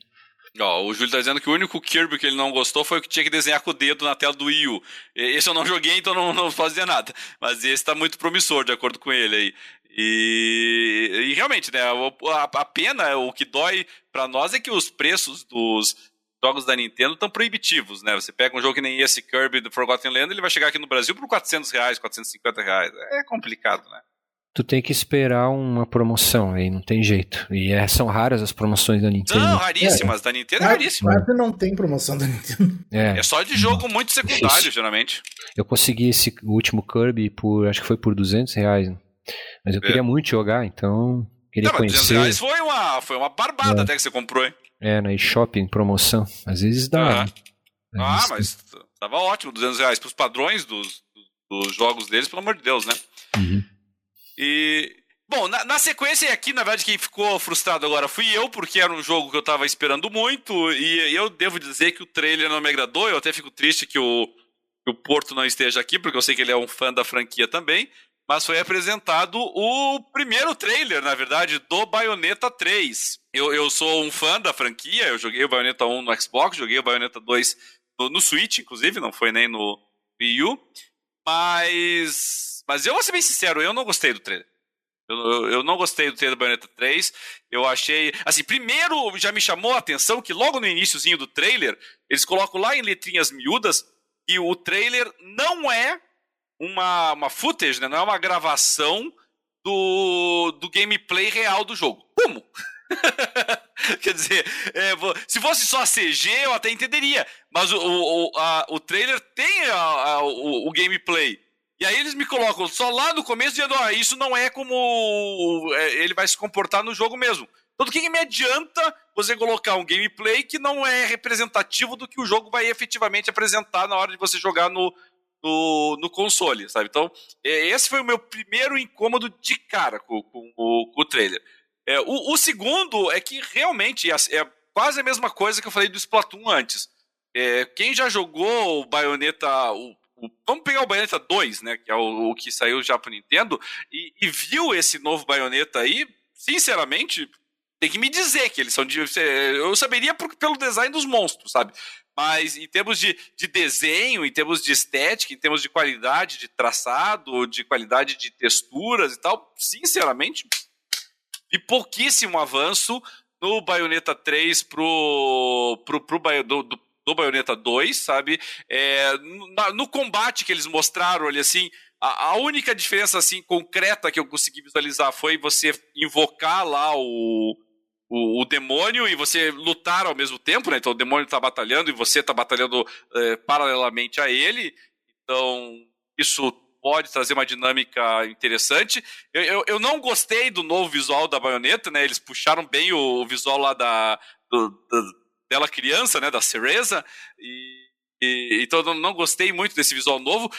S1: Ó, o Júlio tá dizendo que o único Kirby que ele não gostou foi o que tinha que desenhar com o dedo na tela do Wii U. Esse eu não joguei, então não, não dizer nada. Mas esse tá muito promissor, de acordo com ele aí. E, e realmente, né, a, a pena, o que dói pra nós é que os preços dos jogos da Nintendo estão proibitivos, né? Você pega um jogo que nem esse Kirby do Forgotten Land, ele vai chegar aqui no Brasil por 400 reais, 450 reais. É complicado, né?
S2: Tu tem que esperar uma promoção, aí não tem jeito. E é, são raras as promoções da Nintendo.
S1: Não, raríssimas. É, da Nintendo é raríssima.
S3: Mas não tem promoção da Nintendo.
S1: É, é só de jogo muito secundário, Isso. geralmente.
S2: Eu consegui esse último Kirby por, acho que foi por 200 reais. Mas eu é. queria muito jogar, então queria não, conhecer. 200
S1: reais foi uma, foi uma barbada é. até que você comprou, hein?
S2: É, na eShop em promoção. Às vezes dá.
S1: Né? Ah, mas tava ótimo, 200 reais. Para os padrões dos, dos jogos deles, pelo amor de Deus, né?
S2: Uhum.
S1: E. Bom, na, na, sequência, aqui, na verdade, quem ficou frustrado agora fui eu, porque era um jogo que eu tava esperando muito, e eu devo dizer que o trailer não me agradou, eu até fico triste que o, que o Porto não esteja aqui, porque eu sei que ele é um fã da franquia também, mas foi apresentado o primeiro trailer, na verdade, do Bayonetta 3. Eu, eu sou um fã da franquia, eu joguei o Bayonetta 1 no Xbox, joguei o Bayonetta 2 no, no Switch, inclusive, não foi nem no Wii U, mas mas eu vou ser bem sincero, eu não gostei do trailer. Eu, eu, eu, não gostei do trailer do Bayonetta 3. Eu achei. Assim, primeiro já me chamou a atenção que logo no iníciozinho do trailer, eles colocam lá em letrinhas miúdas que o trailer não é uma, uma footage, né? não é uma gravação do, do gameplay real do jogo. Como? Quer dizer, é, se fosse só CG, eu até entenderia. Mas o, o, a, o trailer tem a, a, o, o gameplay. E aí eles me colocam só lá no começo dizendo, ah, isso não é como é, ele vai se comportar no jogo mesmo. Então do que, que me adianta você colocar um gameplay que não é representativo do que o jogo vai efetivamente apresentar na hora de você jogar no, no, no console, sabe? Então, é, esse foi o meu primeiro incômodo de cara com, com, com, com o trailer. É, o, o, segundo é que realmente é, é, quase a mesma coisa que eu falei do Splatoon antes. É, quem já jogou o Bayonetta, o Vamos pegar o Bayonetta 2, né? Que é o, o que saiu já pro Nintendo, e, e, viu esse novo Bayonetta aí, sinceramente, tem que me dizer que eles são de. Eu saberia por, pelo design dos monstros, sabe? Mas em termos de, de desenho, em termos de estética, em termos de qualidade de traçado, de qualidade de texturas e tal, sinceramente, vi pouquíssimo avanço no Bayonetta 3 pro, pro, pro, do, do do Bayonetta 2, sabe? É, no, no, combate que eles mostraram ali, assim, a, única diferença, assim, concreta que eu consegui visualizar foi você invocar lá o, o, o, demônio e você lutar ao mesmo tempo, né? Então o demônio está batalhando e você está batalhando é, paralelamente a ele. Então, isso pode trazer uma dinâmica interessante. Eu, eu, eu, não gostei do novo visual da baioneta, né? Eles puxaram bem o, o visual lá da, do, do dela criança, né, da Cereza, e, e então eu não gostei muito desse visual novo.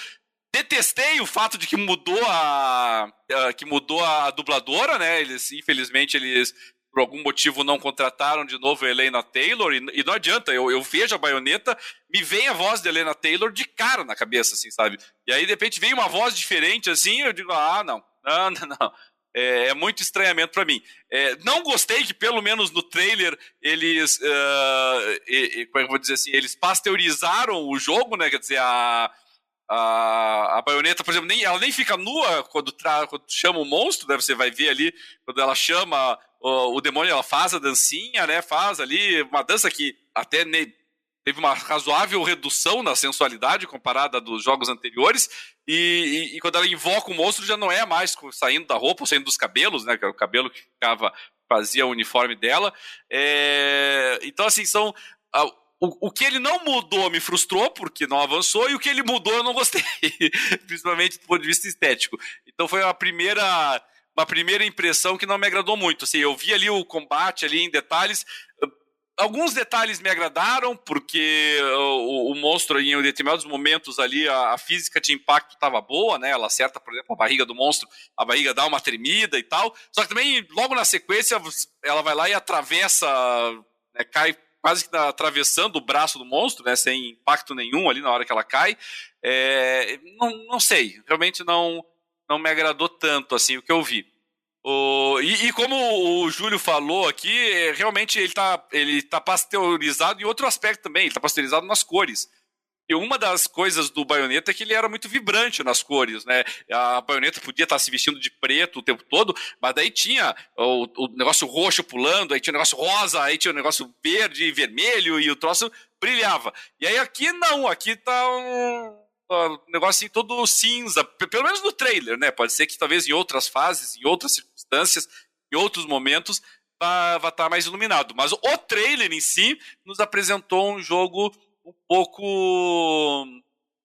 S1: Detestei o fato de que mudou a, a que mudou a dubladora, né? Eles infelizmente eles por algum motivo não contrataram de novo a Helena Taylor, e, e não adianta, eu, eu, vejo a baioneta, me vem a voz de Helena Taylor de cara na cabeça, assim, sabe? E aí, de repente, vem uma voz diferente, assim, eu digo, ah, não, não, não, não é, é muito estranhamento para mim. É, não gostei que, pelo menos no trailer, eles. Uh, e, e, como é que eu vou dizer assim? Eles pasteurizaram o jogo, né? Quer dizer, a. A, a baioneta, por exemplo, nem, ela nem fica nua quando, tra, quando chama o monstro, né? Você vai ver ali, quando ela chama o, o demônio, ela faz a dancinha, né? Faz ali uma dança que até teve uma razoável redução na sensualidade comparada dos jogos anteriores. E, e, e, quando ela invoca o monstro, já não é mais saindo da roupa ou saindo dos cabelos, né? Que era o cabelo que ficava, fazia o uniforme dela. É, então, assim, são. O, o que ele não mudou me frustrou, porque não avançou, e o que ele mudou eu não gostei, principalmente do ponto de vista estético. Então foi a primeira uma primeira impressão que não me agradou muito. Assim, eu vi ali o combate ali em detalhes, Alguns detalhes me agradaram, porque o, o, monstro, em determinados momentos ali, a, a física de impacto estava boa, né? Ela acerta, por exemplo, a barriga do monstro, a barriga dá uma tremida e tal. Só que também, logo na sequência, ela vai lá e atravessa, né, cai quase que atravessando o braço do monstro, né? Sem impacto nenhum ali na hora que ela cai. É, não, não sei, realmente não, não me agradou tanto assim o que eu vi. O, e, e, como o Júlio falou aqui, é, realmente ele está ele tá pasteurizado em outro aspecto também, ele está pasteurizado nas cores. E uma das coisas do baioneta é que ele era muito vibrante nas cores, né? A baioneta podia estar tá se vestindo de preto o tempo todo, mas daí tinha o, o negócio roxo pulando, aí tinha o negócio rosa, aí tinha o negócio verde e vermelho, e o troço brilhava. E aí aqui não, aqui tá um um negócio assim todo cinza, pelo menos no trailer, né? Pode ser que talvez em outras fases, em outras circunstâncias, em outros momentos, vá, vá estar tá mais iluminado. Mas o trailer em si nos apresentou um jogo um pouco.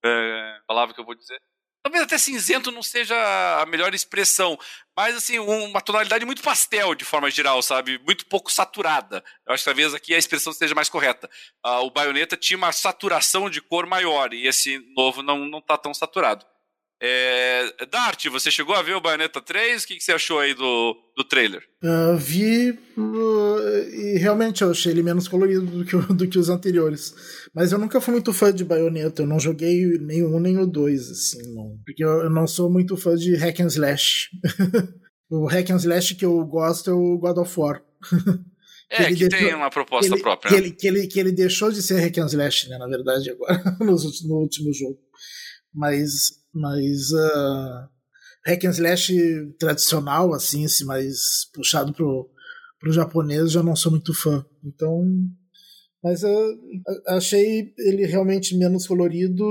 S1: É, palavra que eu vou dizer. Talvez até cinzento não seja a melhor expressão, mas assim, uma tonalidade muito pastel de forma geral, sabe? Muito pouco saturada. Eu acho que talvez aqui a expressão seja mais correta. Uh, o baioneta tinha uma saturação de cor maior e esse novo não, não tá tão saturado. É, Dart, você chegou a ver o Bayonetta 3? O que, que você achou aí do, do trailer?
S3: Uh, vi uh, e realmente eu achei ele menos colorido do que, do que os anteriores. Mas eu nunca fui muito fã de Bayonetta, eu não joguei nem o 1 nem o 2, assim, não. Porque eu, eu não sou muito fã de hack and slash. o hack and slash que eu gosto é o God of War.
S1: É, que, que deixou, tem uma proposta
S3: ele,
S1: própria.
S3: Que ele, que, ele, que ele deixou de ser hack and slash, né, na verdade, agora, no, no último jogo. Mas mas uh, hack and slash tradicional, assim, esse mais puxado pro, pro japonês, já não sou muito fã. Então, mas uh, achei ele realmente menos colorido,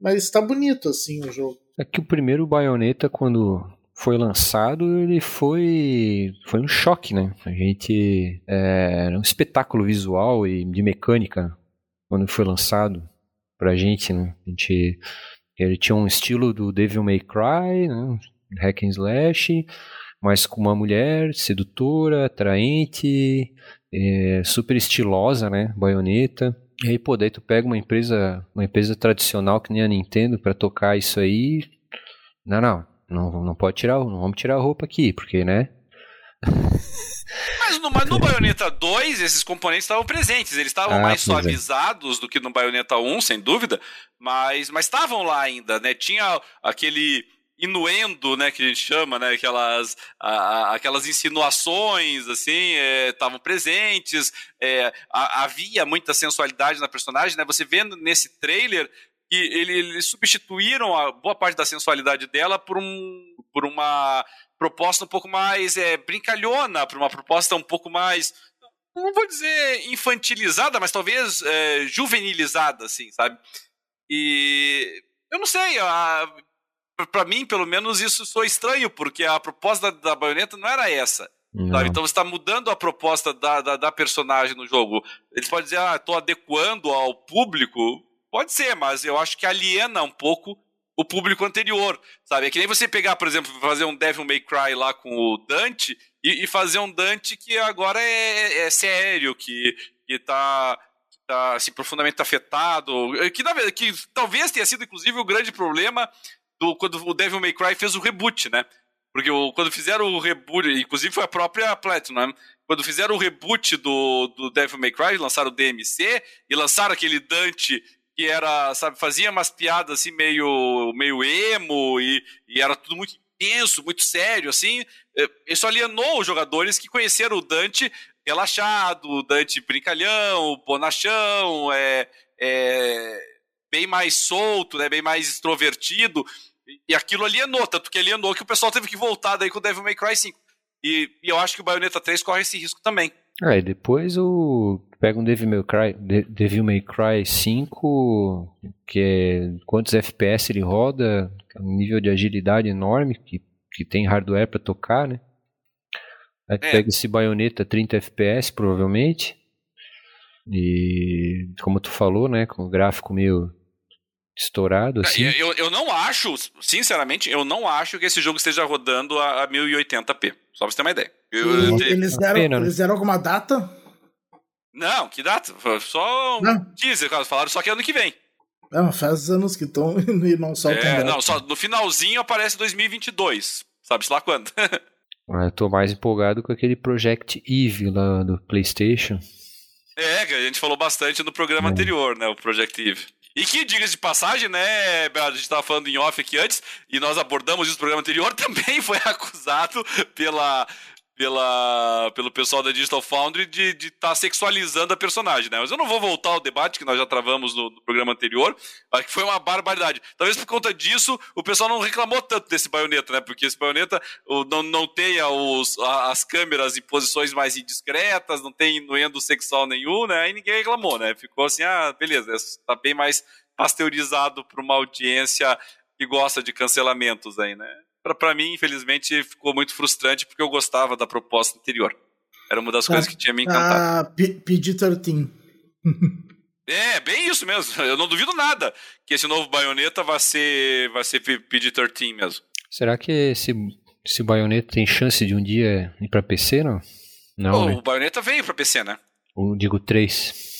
S3: mas está bonito, assim, o jogo.
S2: É que o primeiro Bayonetta, quando foi lançado, ele foi foi um choque, né? A gente é, era um espetáculo visual e de mecânica quando foi lançado pra gente, né? A gente ele tinha um estilo do Devil May Cry, né? hack and slash, mas com uma mulher sedutora, atraente, é, super estilosa, né, baioneta. E aí, pô, daí tu pega uma empresa, uma empresa tradicional que nem a Nintendo para tocar isso aí. Não, não, não, não pode tirar, não vamos tirar a roupa aqui, porque, né?
S1: Mas no, mas no Bayonetta 2, esses componentes estavam presentes. Eles estavam ah, mais é. suavizados é. do que no Bayonetta 1, sem dúvida, mas estavam lá ainda, né? Tinha aquele inuendo, né, que a gente chama, né, aquelas, a, a, aquelas insinuações, assim, estavam é, presentes, é, a, havia muita sensualidade na personagem, né, você vendo nesse trailer que ele, eles substituíram a boa parte da sensualidade dela por, um, por uma proposta um pouco mais é, brincalhona, para uma proposta um pouco mais, não vou dizer infantilizada, mas talvez é, juvenilizada, assim, sabe? E eu não sei, para mim, pelo menos, isso sou estranho, porque a proposta da, da baioneta não era essa. Então você está mudando a proposta da, da, da, personagem no jogo. Eles podem dizer, ah, estou adequando ao público. Pode ser, mas eu acho que aliena um pouco o público anterior, sabe? É que nem você pegar, por exemplo, fazer um Devil May Cry lá com o Dante e, e fazer um Dante que agora é, é sério, que, que tá, tá assim, profundamente afetado, que, na verdade, que talvez tenha sido, inclusive, o grande problema do, quando o Devil May Cry fez o reboot, né? Porque o, quando fizeram o reboot, inclusive foi a própria Platinum, né? quando fizeram o reboot do, do Devil May Cry, lançaram o DMC e lançaram aquele Dante que era, sabe, fazia umas piadas assim meio, meio emo e, e era tudo muito intenso, muito sério, assim. É, isso alienou os jogadores que conheceram o Dante relaxado, o Dante brincalhão, bonachão, é, é, bem mais solto, né, bem mais extrovertido. E aquilo alienou, tanto que alienou que o pessoal teve que voltar daí com o Devil May Cry 5. E, e eu acho que o Bayonetta 3 corre esse risco também.
S2: É, depois o pega um Devil May Cry, Devil May Cry 5, que é quantos FPS ele roda, um nível de agilidade enorme, que, que tem hardware para tocar, né? Aí é. pega esse baioneta 30 FPS, provavelmente. E como tu falou, né, com o gráfico meio estourado assim.
S1: Eu, eu não acho, sinceramente, eu não acho que esse jogo esteja rodando a, a 1080p. Só pra você ter uma ideia.
S3: Eu, eles, deram, pena, né? eles deram alguma data?
S1: Não, que data? Só um não. teaser, falaram só que é ano que vem.
S3: Não, faz anos que estão e não soltam
S1: é, Não, só no finalzinho aparece 2022. Sabe-se lá quando.
S2: Eu tô mais empolgado com aquele Project Eve lá do PlayStation.
S1: É, que a gente falou bastante no programa é. anterior, né? O Project Eve. E que, diga de passagem, né, a gente estava falando em off aqui antes, e nós abordamos isso no programa anterior, também foi acusado pela, pela, pelo pessoal da Digital Foundry de estar tá sexualizando a personagem, né? Mas eu não vou voltar ao debate que nós já travamos no, no programa anterior, que foi uma barbaridade. Talvez por conta disso o pessoal não reclamou tanto desse baioneta, né? Porque esse baioneta não, não tenha os, as câmeras em posições mais indiscretas, não tem inuendo sexual nenhum, né? Aí ninguém reclamou, né? Ficou assim, ah, beleza, tá bem mais pasteurizado para uma audiência que gosta de cancelamentos aí, né? Para mim, infelizmente, ficou muito frustrante porque eu gostava da proposta anterior. Era uma das ah, coisas que tinha me encantado.
S3: Ah, PG-13.
S1: É, bem isso mesmo. Eu não duvido nada que esse novo Bayonetta vai ser, vai ser PG-13 mesmo.
S2: Será que esse, esse Bayonetta tem chance de um dia ir pra PC, não?
S1: Não, oh, né? O Bayonetta veio pra PC, né?
S2: O, digo 3.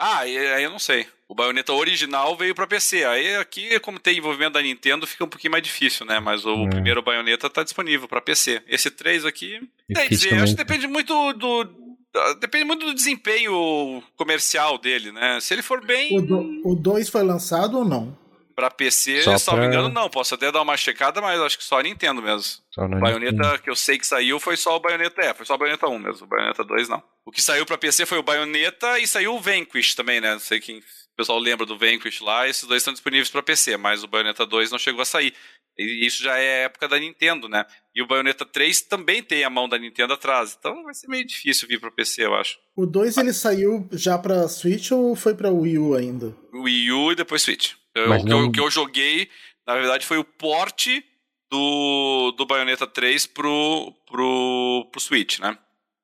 S1: Ah, aí eu não sei. O Bayonetta original veio para PC. Aí aqui, como tem envolvimento da Nintendo, fica um pouquinho mais difícil, né? Mas o é. primeiro Bayonetta tá disponível para PC. Esse 3 aqui, é dizer, acho que depende muito do, Depende muito do desempenho comercial dele, né? Se ele for bem.
S3: O 2 foi lançado ou não?
S1: Pra PC, só se pra... não me engano, não. Posso até dar uma checada, mas acho que só a Nintendo mesmo. Só o Bayonetta Nintendo. que eu sei que saiu foi só o Bayonetta. É, foi só o Bayonetta 1 mesmo. O Bayonetta 2 não. O que saiu pra PC foi o Bayonetta e saiu o Vanquish também, né? Não sei quem. O pessoal lembra do Vanquish lá. Esses dois estão disponíveis pra PC, mas o Bayonetta 2 não chegou a sair. E isso já é época da Nintendo, né? E o Bayonetta 3 também tem a mão da Nintendo atrás. Então vai ser meio difícil vir para PC, eu acho.
S3: O 2 ele saiu já para Switch ou foi para Wii U ainda?
S1: Wii U e depois Switch. Eu, o, que eu, que eu joguei, na verdade, foi o porte do, do Bayonetta 3 pro, pro, pro Switch, né?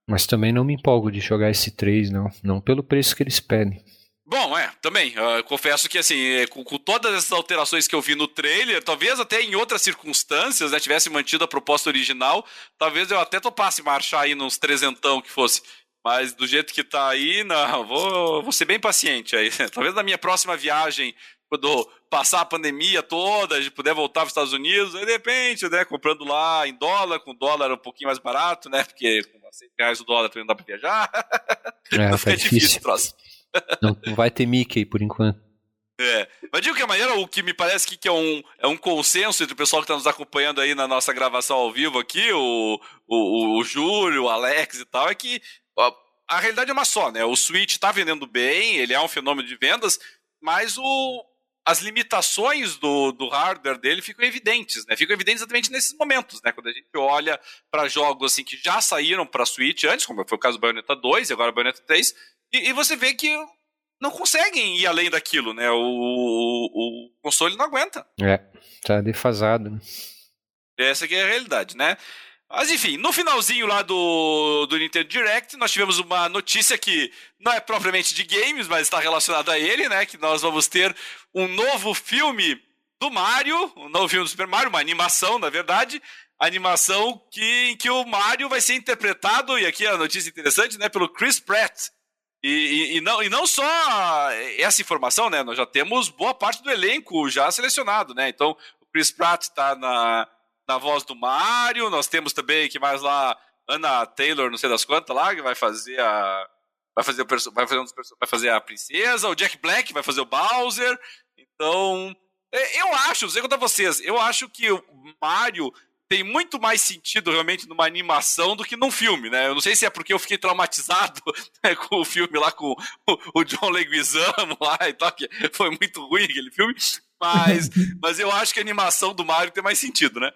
S2: Mas também não me empolgo de jogar esse 3, não. Não pelo preço que eles pedem.
S1: Bom, é, também. Uh, confesso que, assim, é, com, com, todas essas alterações que eu vi no trailer, talvez até em outras circunstâncias, né, tivesse mantido a proposta original, talvez eu até topasse marchar aí nos trezentão que fosse. Mas do jeito que tá aí, não, vou, vou ser bem paciente aí. Talvez na minha próxima viagem, quando passar a pandemia toda, a gente puder voltar para os Estados Unidos, aí de repente, né, comprando lá em dólar, com dólar um pouquinho mais barato, né, porque com 100 reais o dólar também não dá para viajar.
S2: É, não fica tá difícil, difícil troço. Não, não vai ter Mickey por enquanto.
S1: É. Mas de qualquer maneira, o que me parece que é um, é um consenso entre o pessoal que está nos acompanhando aí na nossa gravação ao vivo aqui, o, o, o Júlio, o Alex e tal, é que ó, a realidade é uma só, né? O Switch está vendendo bem, ele é um fenômeno de vendas, mas o, as limitações do, do hardware dele ficam evidentes, né? Ficam evidentes exatamente nesses momentos, né? Quando a gente olha para jogos assim que já saíram para Switch antes, como foi o caso do Bayonetta 2 e agora o Bayonetta 3, e, e, você vê que não conseguem ir além daquilo, né? O, o, o console não aguenta.
S2: É, tá defasado. Né?
S1: Essa aqui é a realidade, né? Mas enfim, no finalzinho lá do, do Nintendo Direct, nós tivemos uma notícia que não é propriamente de games, mas está relacionada a ele, né? Que nós vamos ter um novo filme do Mario, um novo filme do Super Mario, uma animação, na verdade, animação que, em que o Mario vai ser interpretado, e aqui a notícia interessante, né, pelo Chris Pratt, e, e, e, não, e não só essa informação, né? Nós já temos boa parte do elenco já selecionado, né? Então, o Chris Pratt está na, na voz do Mario, nós temos também que mais lá Anna Taylor, não sei das quantas lá, que vai fazer a vai fazer o vai fazer, um vai fazer a princesa, o Jack Black vai fazer o Bowser. Então, é, eu acho, quanto a vocês, eu acho que o Mario tem muito mais sentido realmente numa animação do que num filme, né? Eu não sei se é porque eu fiquei traumatizado né, com o filme lá com o, o John Leguizamo lá e tal, que foi muito ruim aquele filme, mas, mas eu acho que a animação do Mario tem mais sentido, né?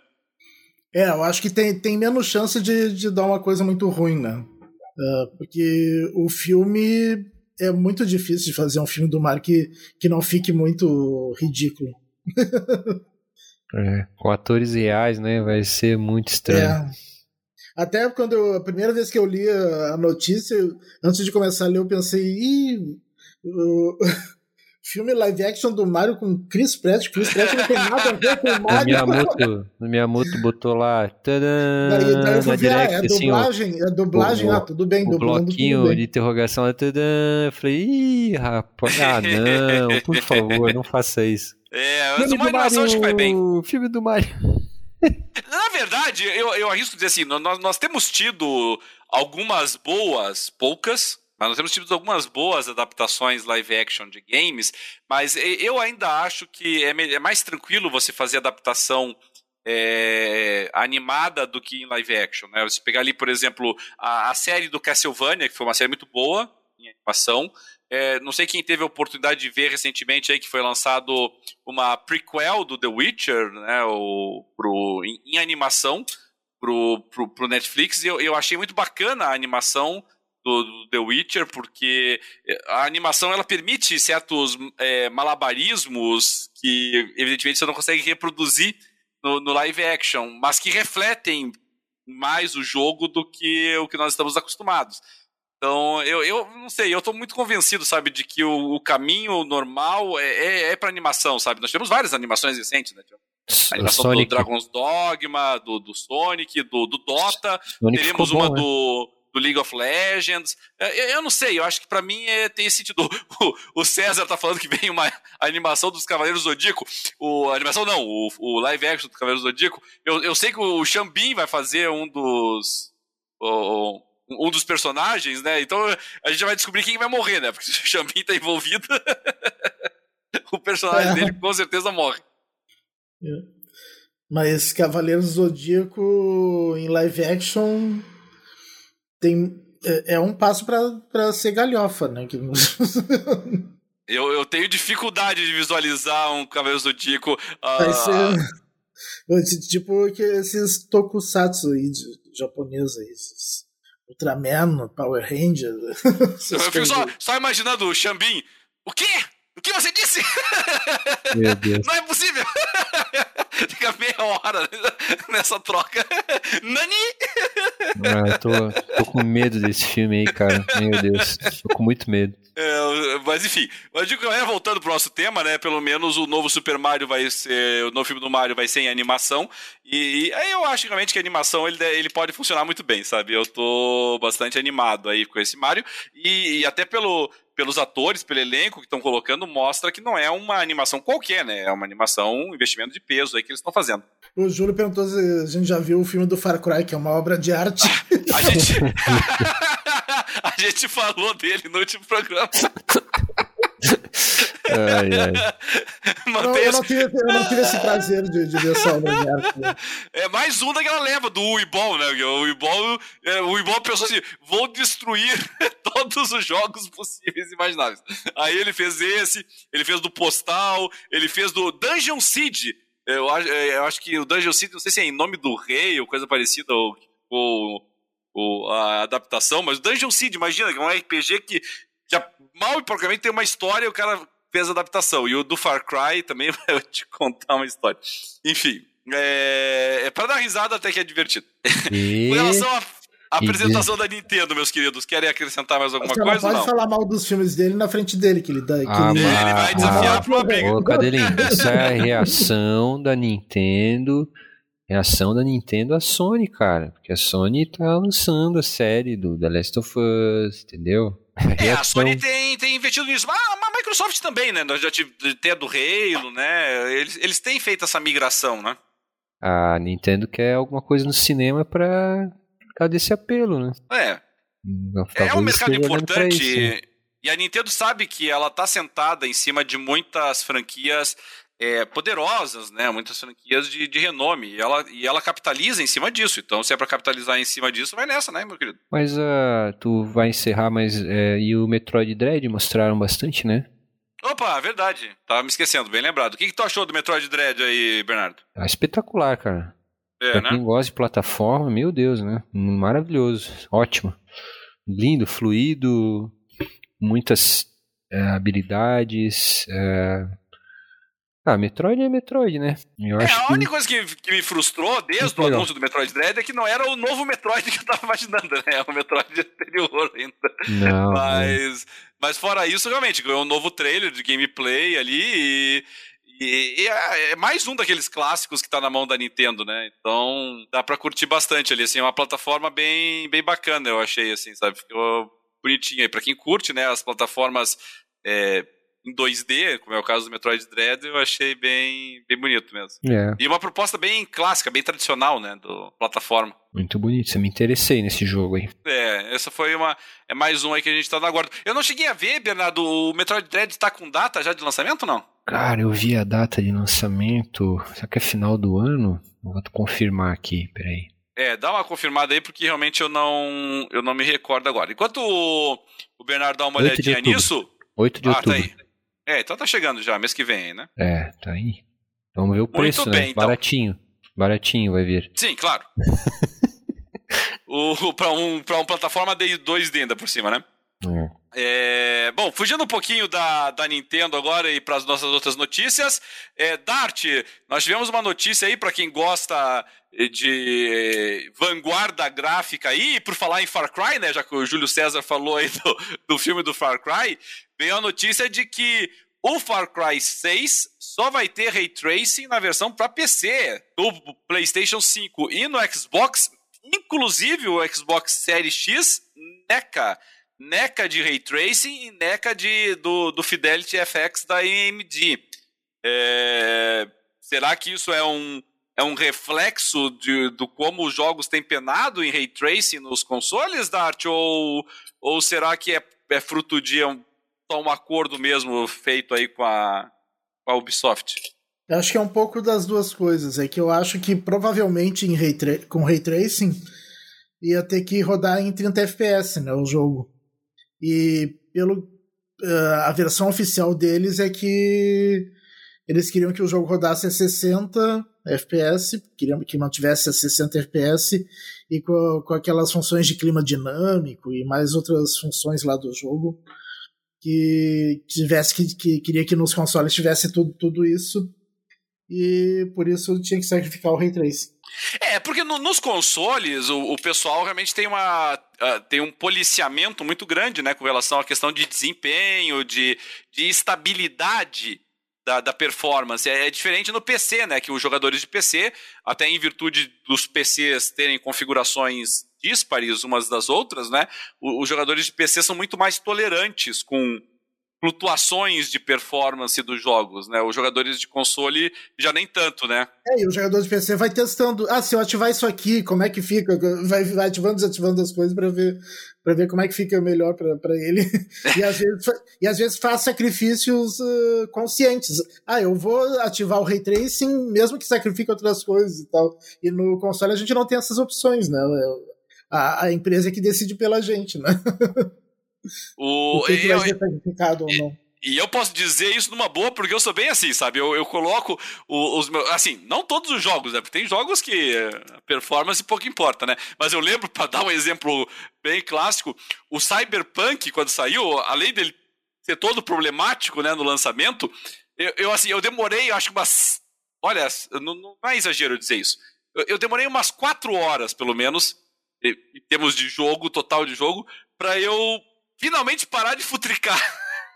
S3: É, eu acho que tem, tem menos chance de, de dar uma coisa muito ruim, né? Uh, porque o filme é muito difícil de fazer um filme do Mario que, que não fique muito ridículo.
S2: É, com atores reais, né? Vai ser muito estranho. É.
S3: Até quando eu, a primeira vez que eu li a notícia, antes de começar a ler, eu pensei, ih, filme live action do Mario com Chris Pratt. Chris Pratt não tem nada a ver com o Mario.
S2: O Miyamoto, o Miyamoto botou lá. Tadã, daí, daí eu
S3: ver, ah, é assim, dublagem, é dublagem, o, ah, tudo bem,
S2: o bloquinho de interrogação lá. Tadã, eu falei, ih, rapaz, ah, não, por favor, não faça isso.
S1: É, mas uma animação acho que vai bem.
S2: O filme do Mario.
S1: Na verdade, eu, eu arrisco dizer assim, nós, nós temos tido algumas boas, poucas, mas nós temos tido algumas boas adaptações live action de games, mas eu ainda acho que é, é mais tranquilo você fazer adaptação é, animada do que em live action. Né? Você pegar ali, por exemplo, a, a série do Castlevania, que foi uma série muito boa em animação, é, não sei quem teve a oportunidade de ver recentemente aí que foi lançado uma prequel do The Witcher, né, o, pro, em, em animação pro, pro, pro Netflix. E eu, eu achei muito bacana a animação do, The Witcher, porque a animação ela permite certos é, malabarismos que, evidentemente, você não consegue reproduzir no, no, live action, mas que refletem mais o jogo do que o que nós estamos acostumados. Então, eu, eu não sei, eu tô muito convencido, sabe, de que o, o caminho normal é, é, é pra animação, sabe? Nós temos várias animações recentes, né? A animação Sonic. do Dragon's Dogma, do, do Sonic, do, do Dota. Sonic Teremos uma bom, do, né? do League of Legends. Eu, eu, não sei, eu acho que para mim é, tem esse sentido. O, o, César tá falando que vem uma animação dos Cavaleiros do Zodíaco. O, a animação não, o, o live action dos Cavaleiros do Zodíaco. Eu, eu sei que o Xambin vai fazer um dos. O, um dos personagens, né? Então a gente vai descobrir quem vai morrer, né? Porque se o Xambin tá envolvido, o personagem é. dele com certeza morre.
S3: É. Mas Cavaleiros do Zodíaco em live action tem é, é um passo para ser galhofa, né?
S1: eu, eu tenho dificuldade de visualizar um Cavaleiros do Zodíaco. Uh...
S3: Vai ser, tipo que esses tokusatsu aí de, japonês aí, esses Ultraman, Power Ranger.
S1: Eu fico só, só, imaginando o Xambin. O quê? O que você disse?
S2: Meu Deus.
S1: Não é possível! Fica meia hora nessa troca. Nani!
S2: Ah, eu tô, tô com medo desse filme aí, cara. Meu Deus. Tô com muito medo.
S1: É, mas enfim, mas digo, é, voltando pro nosso tema, né? Pelo menos o novo Super Mario vai ser. O novo filme do Mario vai ser em animação. E, e aí eu acho realmente que a animação ele, ele pode funcionar muito bem, sabe? Eu tô bastante animado aí com esse Mario. E, e até pelo, pelos atores, pelo elenco que estão colocando, mostra que não é uma animação qualquer, né? É uma animação, um investimento de peso aí que eles estão fazendo.
S3: O Júlio perguntou se a gente já viu o filme do Far Cry, que é uma obra de arte.
S1: a gente. a gente falou dele no último programa.
S2: ai, ai.
S3: Não, eu, não tive, eu, não tive, esse prazer de, de ver essa obra de arte. Né?
S1: É mais um daquela leva do Uibol, né? O Uibol, é, o Uibol pensou assim: vou destruir todos os jogos possíveis e imagináveis. Aí ele fez esse, ele fez do Postal, ele fez do Dungeon Siege eu acho, é, eu acho que o Dungeon City, não sei se é em nome do rei ou coisa parecida, ou, ou, ou a adaptação, mas o Dungeon City, imagina, que é um RPG que, que mal e porcamente tem uma história e o cara fez a adaptação. E o do Far Cry também vai te contar uma história. Enfim, é, é para dar risada até que é divertido. E... Com relação a a apresentação da Nintendo, meus queridos. Querem acrescentar mais alguma Você coisa?
S3: Não pode falar mal dos filmes dele na frente dele, que ele dá. Que
S2: ah,
S3: ele...
S1: ele vai desafiar ah, pra uma briga.
S2: Ô, Cadelinho, essa é a reação da Nintendo. Reação da Nintendo à Sony, cara. Porque a Sony tá lançando a série do The Last of Us, entendeu?
S1: É, a Sony tem, tem investido nisso. Mas a Microsoft também, né? Nós já tem a do Halo, né? Eles, eles têm feito essa migração, né?
S2: A Nintendo quer alguma coisa no cinema pra causa desse apelo, né?
S1: É. é um mercado importante. E a Nintendo sabe que ela está sentada em cima de muitas franquias é, poderosas, né? Muitas franquias de, de renome. E ela, e ela capitaliza em cima disso. Então, se é para capitalizar em cima disso, vai nessa, né, meu querido?
S2: Mas uh, tu vai encerrar, mas é, e o Metroid Dread mostraram bastante, né?
S1: Opa, verdade. Tava me esquecendo, bem lembrado. O que, que tu achou do Metroid Dread aí, Bernardo?
S2: Ah, espetacular, cara.
S1: É,
S2: pra
S1: né?
S2: quem gosta de plataforma, meu Deus, né? Maravilhoso, ótimo. Lindo, fluido, muitas é, habilidades. É... Ah, Metroid é Metroid, né?
S1: Eu é, a única que... coisa que, que, me frustrou desde o anúncio do Metroid Dread é que não era o novo Metroid que eu tava imaginando, né? O Metroid anterior ainda.
S2: Não.
S1: Mas, mas fora isso, realmente, ganhou um novo trailer de gameplay ali e e, e é, é, mais um daqueles clássicos que tá na mão da Nintendo, né? Então dá pra curtir bastante ali, assim, é uma plataforma bem, bem bacana, eu achei, assim, sabe? Ficou bonitinho aí. Pra quem curte, né, as plataformas é, em 2D, como é o caso do Metroid Dread, eu achei bem, bem bonito mesmo.
S2: É.
S1: E uma proposta bem clássica, bem tradicional, né, do plataforma.
S2: Muito bonito, você me interessei nesse jogo aí.
S1: É, essa foi uma, é mais um aí que a gente tá na guarda. Eu não cheguei a ver, Bernardo, o Metroid Dread tá com data já de lançamento ou não?
S2: Cara, eu vi a data de lançamento, será que é final do ano? Vou confirmar aqui, peraí.
S1: É, dá uma confirmada aí, porque realmente eu não, eu não me recordo agora. Enquanto o, o Bernardo dá uma olhadinha nisso...
S2: 8 de
S1: ah,
S2: outubro.
S1: Tá aí. É, então tá chegando já, mês que vem, né?
S2: É, tá aí. Vamos ver o preço, Muito né? Bem, então. Baratinho. Baratinho vai vir.
S1: Sim, claro. para um, pra uma plataforma de 2D ainda por cima, né? É. É, bom, fugindo um pouquinho da, da Nintendo agora e para as nossas outras notícias, é, Dart, nós tivemos uma notícia aí para quem gosta de vanguarda gráfica aí, e por falar em Far Cry, né, já que o Júlio César falou aí do, do filme do Far Cry, veio a notícia de que o Far Cry 6 só vai ter ray tracing na versão para PC, no PlayStation 5 e no Xbox, inclusive o Xbox Series X NECA. NECA de ray tracing e NECA de, do, do Fidelity FX da AMD. É, será que isso é um, é um reflexo de, do como os jogos têm penado em ray tracing nos consoles, Dart? Ou, ou será que é, é fruto de um um acordo mesmo feito aí com a, com a Ubisoft?
S3: Eu acho que é um pouco das duas coisas. É que eu acho que provavelmente em ray com Ray Tracing ia ter que rodar em 30 FPS, né, o jogo. E pelo uh, a versão oficial deles é que eles queriam que o jogo rodasse a 60 FPS, queriam que mantivesse a 60 FPS e com, com aquelas funções de clima dinâmico e mais outras funções lá do jogo que tivesse que, que queria que nos consoles tivesse tudo, tudo isso e por isso tinha que sacrificar o Ray Tracing.
S1: É, porque no, nos consoles o, o, pessoal realmente tem, uma, uh, tem um policiamento muito grande né, com relação à questão de desempenho, de, de estabilidade da, da performance. É, é, diferente no PC, né? Que os jogadores de PC, até em virtude dos PCs terem configurações díspares umas das outras, né? Os jogadores de PC são muito mais tolerantes com flutuações de performance dos jogos, né? Os jogadores de console já nem tanto, né?
S3: É, e o jogador de PC vai testando. Ah, se eu ativar isso aqui, como é que fica? Vai, vai ativando e desativando as coisas para ver para ver como é que fica melhor para ele. e, às vezes, e às vezes faz sacrifícios uh, conscientes. Ah, eu vou ativar o Ray Tracing mesmo que sacrifique outras coisas e tal. E no console a gente não tem essas opções, né? A, a empresa é que decide pela gente, né?
S1: O, o que, que vai ser sacrificado ou não. E eu posso dizer isso numa boa, porque eu sou bem assim, sabe? Eu, eu coloco os meus. Assim, não todos os jogos, né? Porque tem jogos que a performance pouco importa, né? Mas eu lembro, para dar um exemplo bem clássico, o Cyberpunk, quando saiu, além dele ser todo problemático, né, no lançamento, eu, eu assim, eu demorei, acho que umas. Olha, não, não é exagero dizer isso. Eu, eu demorei umas quatro horas, pelo menos, em termos de jogo, total de jogo, para eu finalmente parar de futricar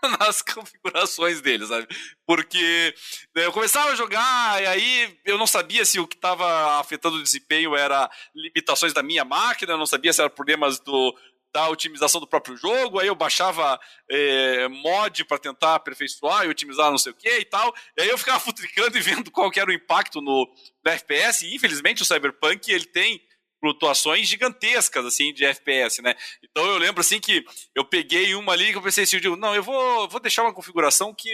S1: nas configurações dele, sabe? Porque né, eu começava a jogar e aí eu não sabia se o que estava afetando o desempenho era limitações da minha máquina, eu não sabia se era problemas do, da otimização do próprio jogo, aí eu baixava é, mod para tentar aperfeiçoar e otimizar não sei o que e tal, e aí eu ficava futricando e vendo qual era o impacto no, no FPS, e infelizmente o Cyberpunk ele tem flutuações gigantescas, assim, de FPS, né? Então eu lembro, assim, que eu peguei uma ali que eu pensei assim, eu digo, não, eu vou, vou deixar uma configuração que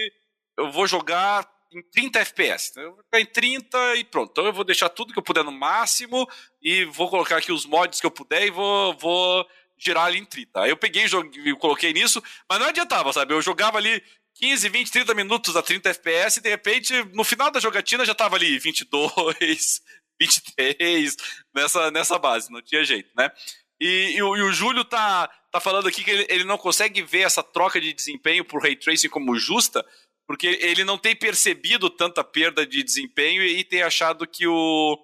S1: eu vou jogar em 30 FPS. Então eu vou ficar em 30 e pronto. Então eu vou deixar tudo que eu puder no máximo e vou colocar aqui os mods que eu puder e vou, vou girar ali em 30. Aí eu peguei e coloquei nisso, mas não adiantava, sabe? Eu jogava ali 15, 20, 30 minutos a 30 FPS e de repente, no final da jogatina já tava ali 22, 23, nessa, nessa base, não tinha jeito, né? E, e, o, e o Júlio tá, tá falando aqui que ele, ele não consegue ver essa troca de desempenho por Ray Tracing como justa, porque ele não tem percebido tanta perda de desempenho e, e tem achado que o,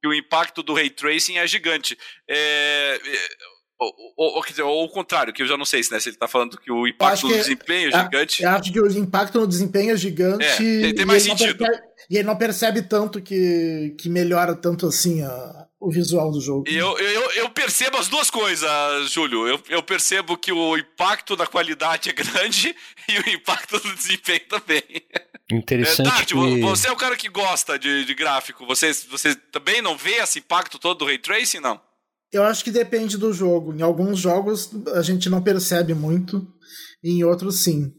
S1: que o impacto do Ray Tracing é gigante. É, é ou, ou, ou, dizer, ou o contrário, que eu já não sei se, né, se ele está falando que o impacto no desempenho é, é gigante.
S3: Eu acho que o impacto no desempenho é gigante. É,
S1: tem, tem mais sentido.
S3: Percebe, e ele não percebe tanto que, que melhora tanto assim a, o visual do jogo.
S1: Eu, eu, eu percebo as duas coisas, Júlio. Eu, eu percebo que o impacto da qualidade é grande e o impacto do desempenho também.
S2: Interessante. É,
S1: Tati, que... você é o cara que gosta de, de gráfico. Você, você também não vê esse impacto todo do ray tracing, não?
S3: Eu acho que depende do jogo. Em alguns jogos a gente não percebe muito, em outros sim.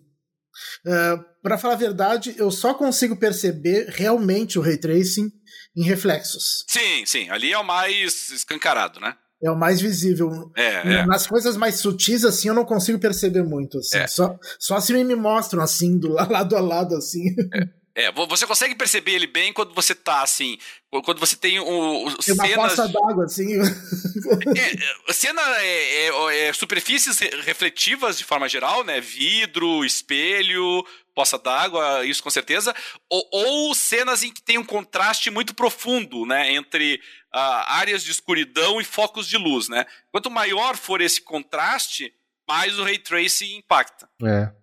S3: Uh, é, para falar a verdade, eu só consigo perceber realmente o ray tracing em reflexos.
S1: Sim, sim. Ali é o mais escancarado, né?
S3: É o mais visível.
S1: É, é.
S3: Nas coisas mais sutis, assim, eu não consigo perceber muito. Assim. É. Só, só se me mostram assim, do lado a lado, assim.
S1: É. É, você consegue perceber ele bem quando você tá assim, quando você tem o, o
S3: tem uma
S1: cenas
S3: d'água assim.
S1: é, cena é, é, é, superfícies refletivas de forma geral, né? Vidro, espelho, poça d'água, isso com certeza. Ou, ou, cenas em que tem um contraste muito profundo, né? Entre uh, áreas de escuridão e focos de luz, né? Quanto maior for esse contraste, mais o ray tracing impacta.
S2: É.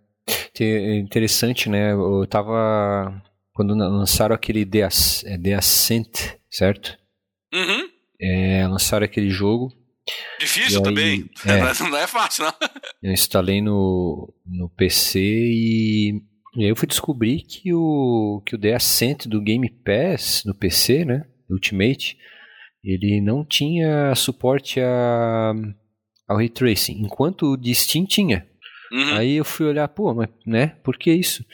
S2: Interessante, né? Eu tava. Quando lançaram aquele The, é, The Ascent, certo?
S1: Uhum.
S2: É, lançaram aquele jogo.
S1: Difícil aí, também. É, não é fácil, não.
S2: Eu instalei no, no PC e, e aí eu fui descobrir que o, que o The Ascent do Game Pass no PC, né? Ultimate, ele não tinha suporte a, ao Ray Tracing, enquanto o de Steam tinha. Uhum. Aí eu fui olhar, pô, mas, né, por que isso?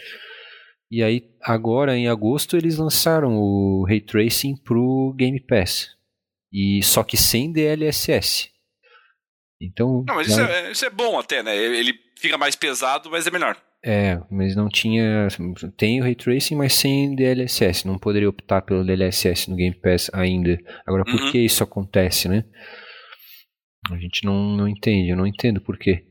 S2: E aí, agora em agosto, eles lançaram o Ray Tracing pro Game Pass. E só que sem DLSS. Então.
S1: Não, mas isso, é, isso é bom até, né? Ele fica mais pesado, mas é melhor.
S2: É, mas não tinha. Tem o Ray Tracing, mas sem DLSS. Não poderia optar pelo DLSS no Game Pass ainda. Agora, por uhum. que isso acontece, né? A gente não, não entende, eu não entendo por quê.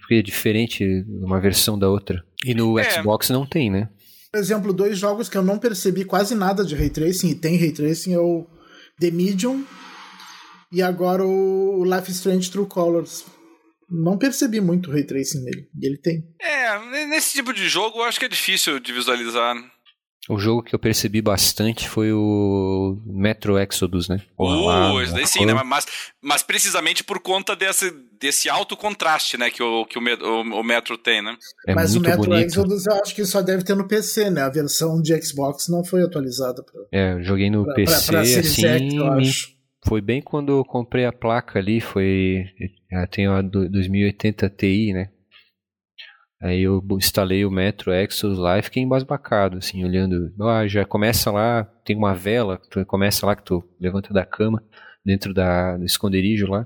S2: Porque é diferente uma versão da outra. E no é. Xbox não tem, né?
S3: Por exemplo, dois jogos que eu não percebi quase nada de Ray Tracing, e tem Ray Tracing, é o The Medium e agora o Life is Strange True Colors. Não percebi muito Ray Tracing nele, e ele tem.
S1: É, nesse tipo de jogo eu acho que é difícil de visualizar.
S2: O jogo que eu percebi bastante foi o Metro Exodus, né?
S1: Uh, esse daí sim, né? Mas, mas precisamente por conta desse, desse alto contraste, né? Que o, que o, o, o Metro tem, né?
S3: É mas o Metro bonito. Exodus eu acho que só deve ter no PC, né? A versão de Xbox não foi atualizada. Pra,
S2: é, eu joguei no
S3: pra,
S2: PC,
S3: pra, pra
S2: assim,
S3: X,
S2: foi bem quando eu comprei a placa ali, foi... Eu tenho a 2080 Ti, né? Aí eu instalei o Metro Exodus lá e fiquei embasbacado, assim, olhando. Ah, já começa lá, tem uma vela, tu começa lá que tu levanta da cama, dentro da, do esconderijo lá.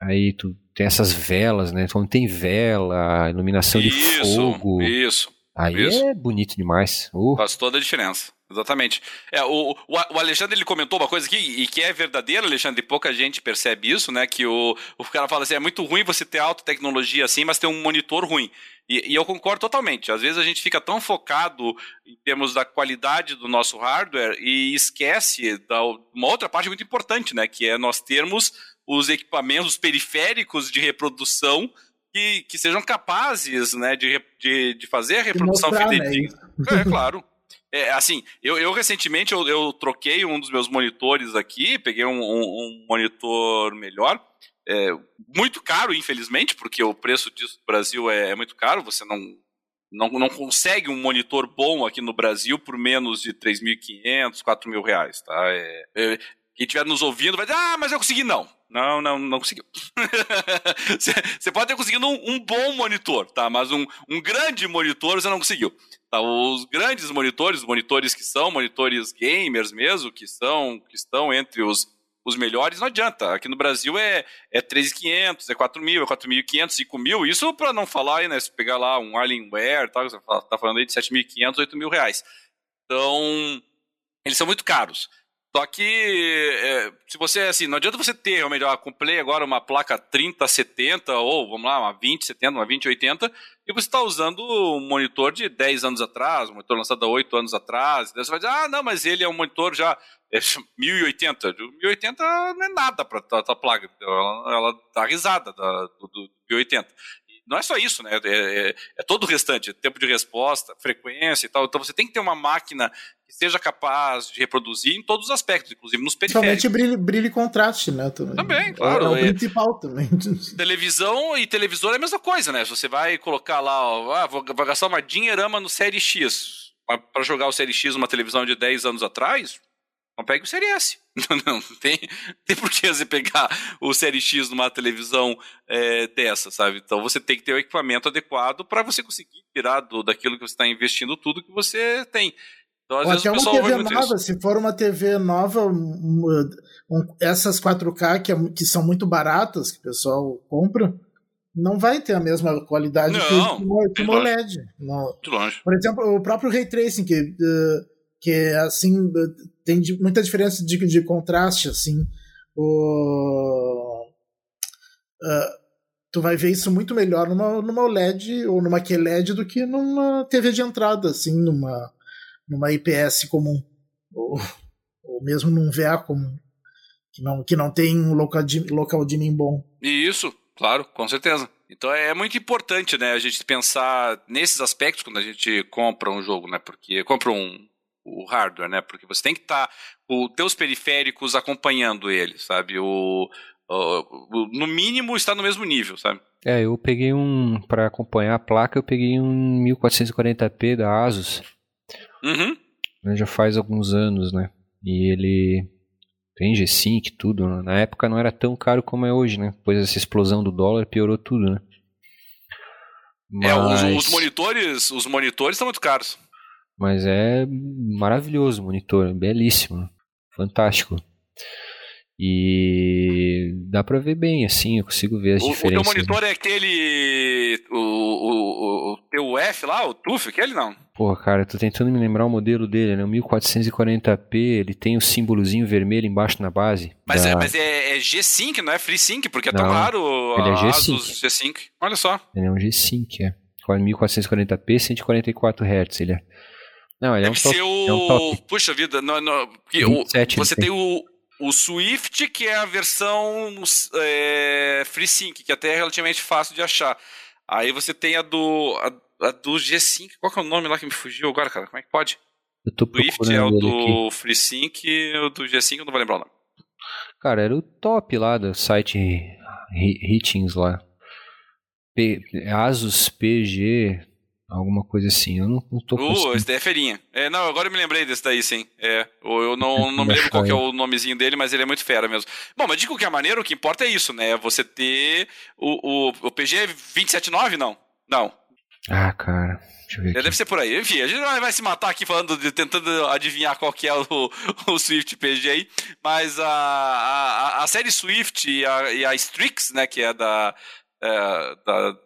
S2: Aí tu tem essas velas, né? Então tem vela, iluminação
S1: isso,
S2: de fogo.
S1: Isso.
S2: Aí
S1: isso.
S2: é bonito demais. Uh.
S1: Faz toda a diferença. Exatamente. É, o, o, Alexandre ele comentou uma coisa aqui, e que é verdadeira, Alexandre, e pouca gente percebe isso, né? Que o, o cara fala assim: é muito ruim você ter alta tecnologia assim, mas ter um monitor ruim. E, e, eu concordo totalmente. Às vezes a gente fica tão focado em termos da qualidade do nosso hardware e esquece da, uma outra parte muito importante, né? Que é nós termos os equipamentos periféricos de reprodução que, que sejam capazes né, de, de, de fazer a reprodução
S3: né, fidedigna.
S1: Né? É, claro. É, assim, eu, eu recentemente eu, eu, troquei um dos meus monitores aqui, peguei um, um, um monitor melhor, é, muito caro, infelizmente, porque o preço disso no Brasil é, é muito caro, você não, não, não consegue um monitor bom aqui no Brasil por menos de 3.500, 4.000 reais, tá? É, é, quem estiver nos ouvindo vai dizer, ah, mas eu consegui. Não, não, não, não conseguiu. você pode ter conseguido um, um, bom monitor, tá? Mas um, um grande monitor você não conseguiu. Tá? Os grandes monitores, monitores que são monitores gamers mesmo, que são que estão entre os, os melhores, não adianta. Aqui no Brasil é, é 3.500, é 4.000, é 4.500, 5.000. Isso para não falar né? Se pegar lá um Alienware, tá, você tá falando aí de 7.500, 8.000 reais. Então, eles são muito caros. Só que, é, se você, assim, não adianta você ter, ou melhor, comprei agora uma placa 3070, ou vamos lá, uma 2070, uma 2080, e você está usando um monitor de 10 anos atrás, um monitor lançado há 8 anos atrás, daí você vai dizer, ah, não, mas ele é um monitor já é 1080. 1080 não é nada para a tua placa, ela, ela dá risada da, do, do 1080 não é só isso, né? É, é, é, todo o restante, tempo de resposta, frequência e tal. Então você tem que ter uma máquina que seja capaz de reproduzir em todos os aspectos, inclusive nos periféricos.
S3: Principalmente brilho, brilho e contraste, né?
S1: Também, também claro. É,
S3: o é. principal também.
S1: Televisão e televisor é a mesma coisa, né? Se você vai colocar lá, ó, ah, vou, vou gastar uma dinheirama no Série X para jogar o Série X numa televisão de 10 anos atrás, não pegue o Série S. Não, não tem, tem por que você pegar o Série X numa televisão é, dessa, sabe? Então você tem que ter o equipamento adequado para você conseguir tirar do, daquilo que você está investindo tudo que você tem.
S3: Então, às Ou vezes, até uma TV nova, se for uma TV nova, um, um, essas 4K que, é, que, são muito baratas, que o pessoal compra, não vai ter a mesma qualidade
S1: Não,
S3: que, o- OLED.
S1: Muito longe.
S3: Por exemplo, o próprio Ray Tracing, que, eh, que é assim, eh, tem muita diferença de, de contraste, assim. O, ah, tu vai ver isso muito melhor numa, numa OLED ou numa QLED do que numa TV de entrada, assim, numa, numa IPS comum. Ou, ou mesmo num VA comum. Que não, que não tem um local, di- local dimming bom.
S1: E Isso, claro, com certeza. Então é muito importante, né, a gente pensar nesses aspectos quando a gente compra um jogo, né? Porque compra um o hardware, né? Porque você tem que estar com os teus periféricos acompanhando ele, sabe? O, o- o- no mínimo está no mesmo nível, sabe?
S2: É, eu peguei um. Pra acompanhar a placa, eu peguei um 1440p da Asus.
S1: Uhum.
S2: né, Já faz alguns anos, né? E ele. Tem G-Sync e tudo. né? Na época não era tão caro como é hoje, né? Depois dessa explosão do dólar piorou tudo, né?
S1: É, os,
S2: Mas-
S1: os monitores, os monitores estão muito caros.
S2: Mas é maravilhoso o monitor, é belíssimo, fantástico. E dá pra ver bem, assim, eu consigo ver as
S1: O, o teu
S2: diferenças. né?
S1: monitor é aquele. O, o, o, o teu F lá, o TUF, aquele não?
S2: Pô, cara, eu tô tentando me lembrar o modelo dele, né? O 1440p, ele tem o símbolozinho vermelho embaixo na base.
S1: Mas,
S2: da-
S1: é, mas é, é G-Sync, não é FreeSync, porque é tão raro
S2: ele é G-Sync.
S1: Asus G-Sync. Olha só.
S2: Ele é um G-Sync, é. 1440p, 144 Hz, ele é. Não, ele é um
S1: Deve
S2: top,
S1: ser
S2: é um
S1: o.
S2: top
S1: Puxa vida, não, não, o-
S2: 27
S1: você
S2: ele
S1: tem o, o Swift, que é a versão é, FreeSync, que até é relativamente fácil de achar. Aí você tem a do. A, a do G-Sync. Qual que é o nome lá que me fugiu agora, cara? Como é que pode?
S2: Eu tô
S1: Swift é o
S2: ele aqui.
S1: do FreeSync o do G-Sync eu não vou lembrar o nome.
S2: Cara, era o top lá do site Hi- Hitchings lá. P- Asus PG, alguma coisa assim. Eu não, não tô
S1: Uh,
S2: conseguindo.
S1: esse daí é ferinha. É, não, agora eu me lembrei desse daí, sim. É, eu não, não me lembro qual que é o nomezinho dele, mas ele é muito fera mesmo. Bom, mas de qualquer maneira, o que importa é isso, né? Você ter o, o, o PG 279, não? Não.
S2: Ah, cara. Deixa eu ver
S1: É,
S2: aqui.
S1: Deve ser por aí. Enfim, a gente vai vai se matar aqui falando, de- tentando adivinhar qual que é o, o Swift PG aí. Mas a, a, a série Swift e a, e a Strix, né, que é da, é, da,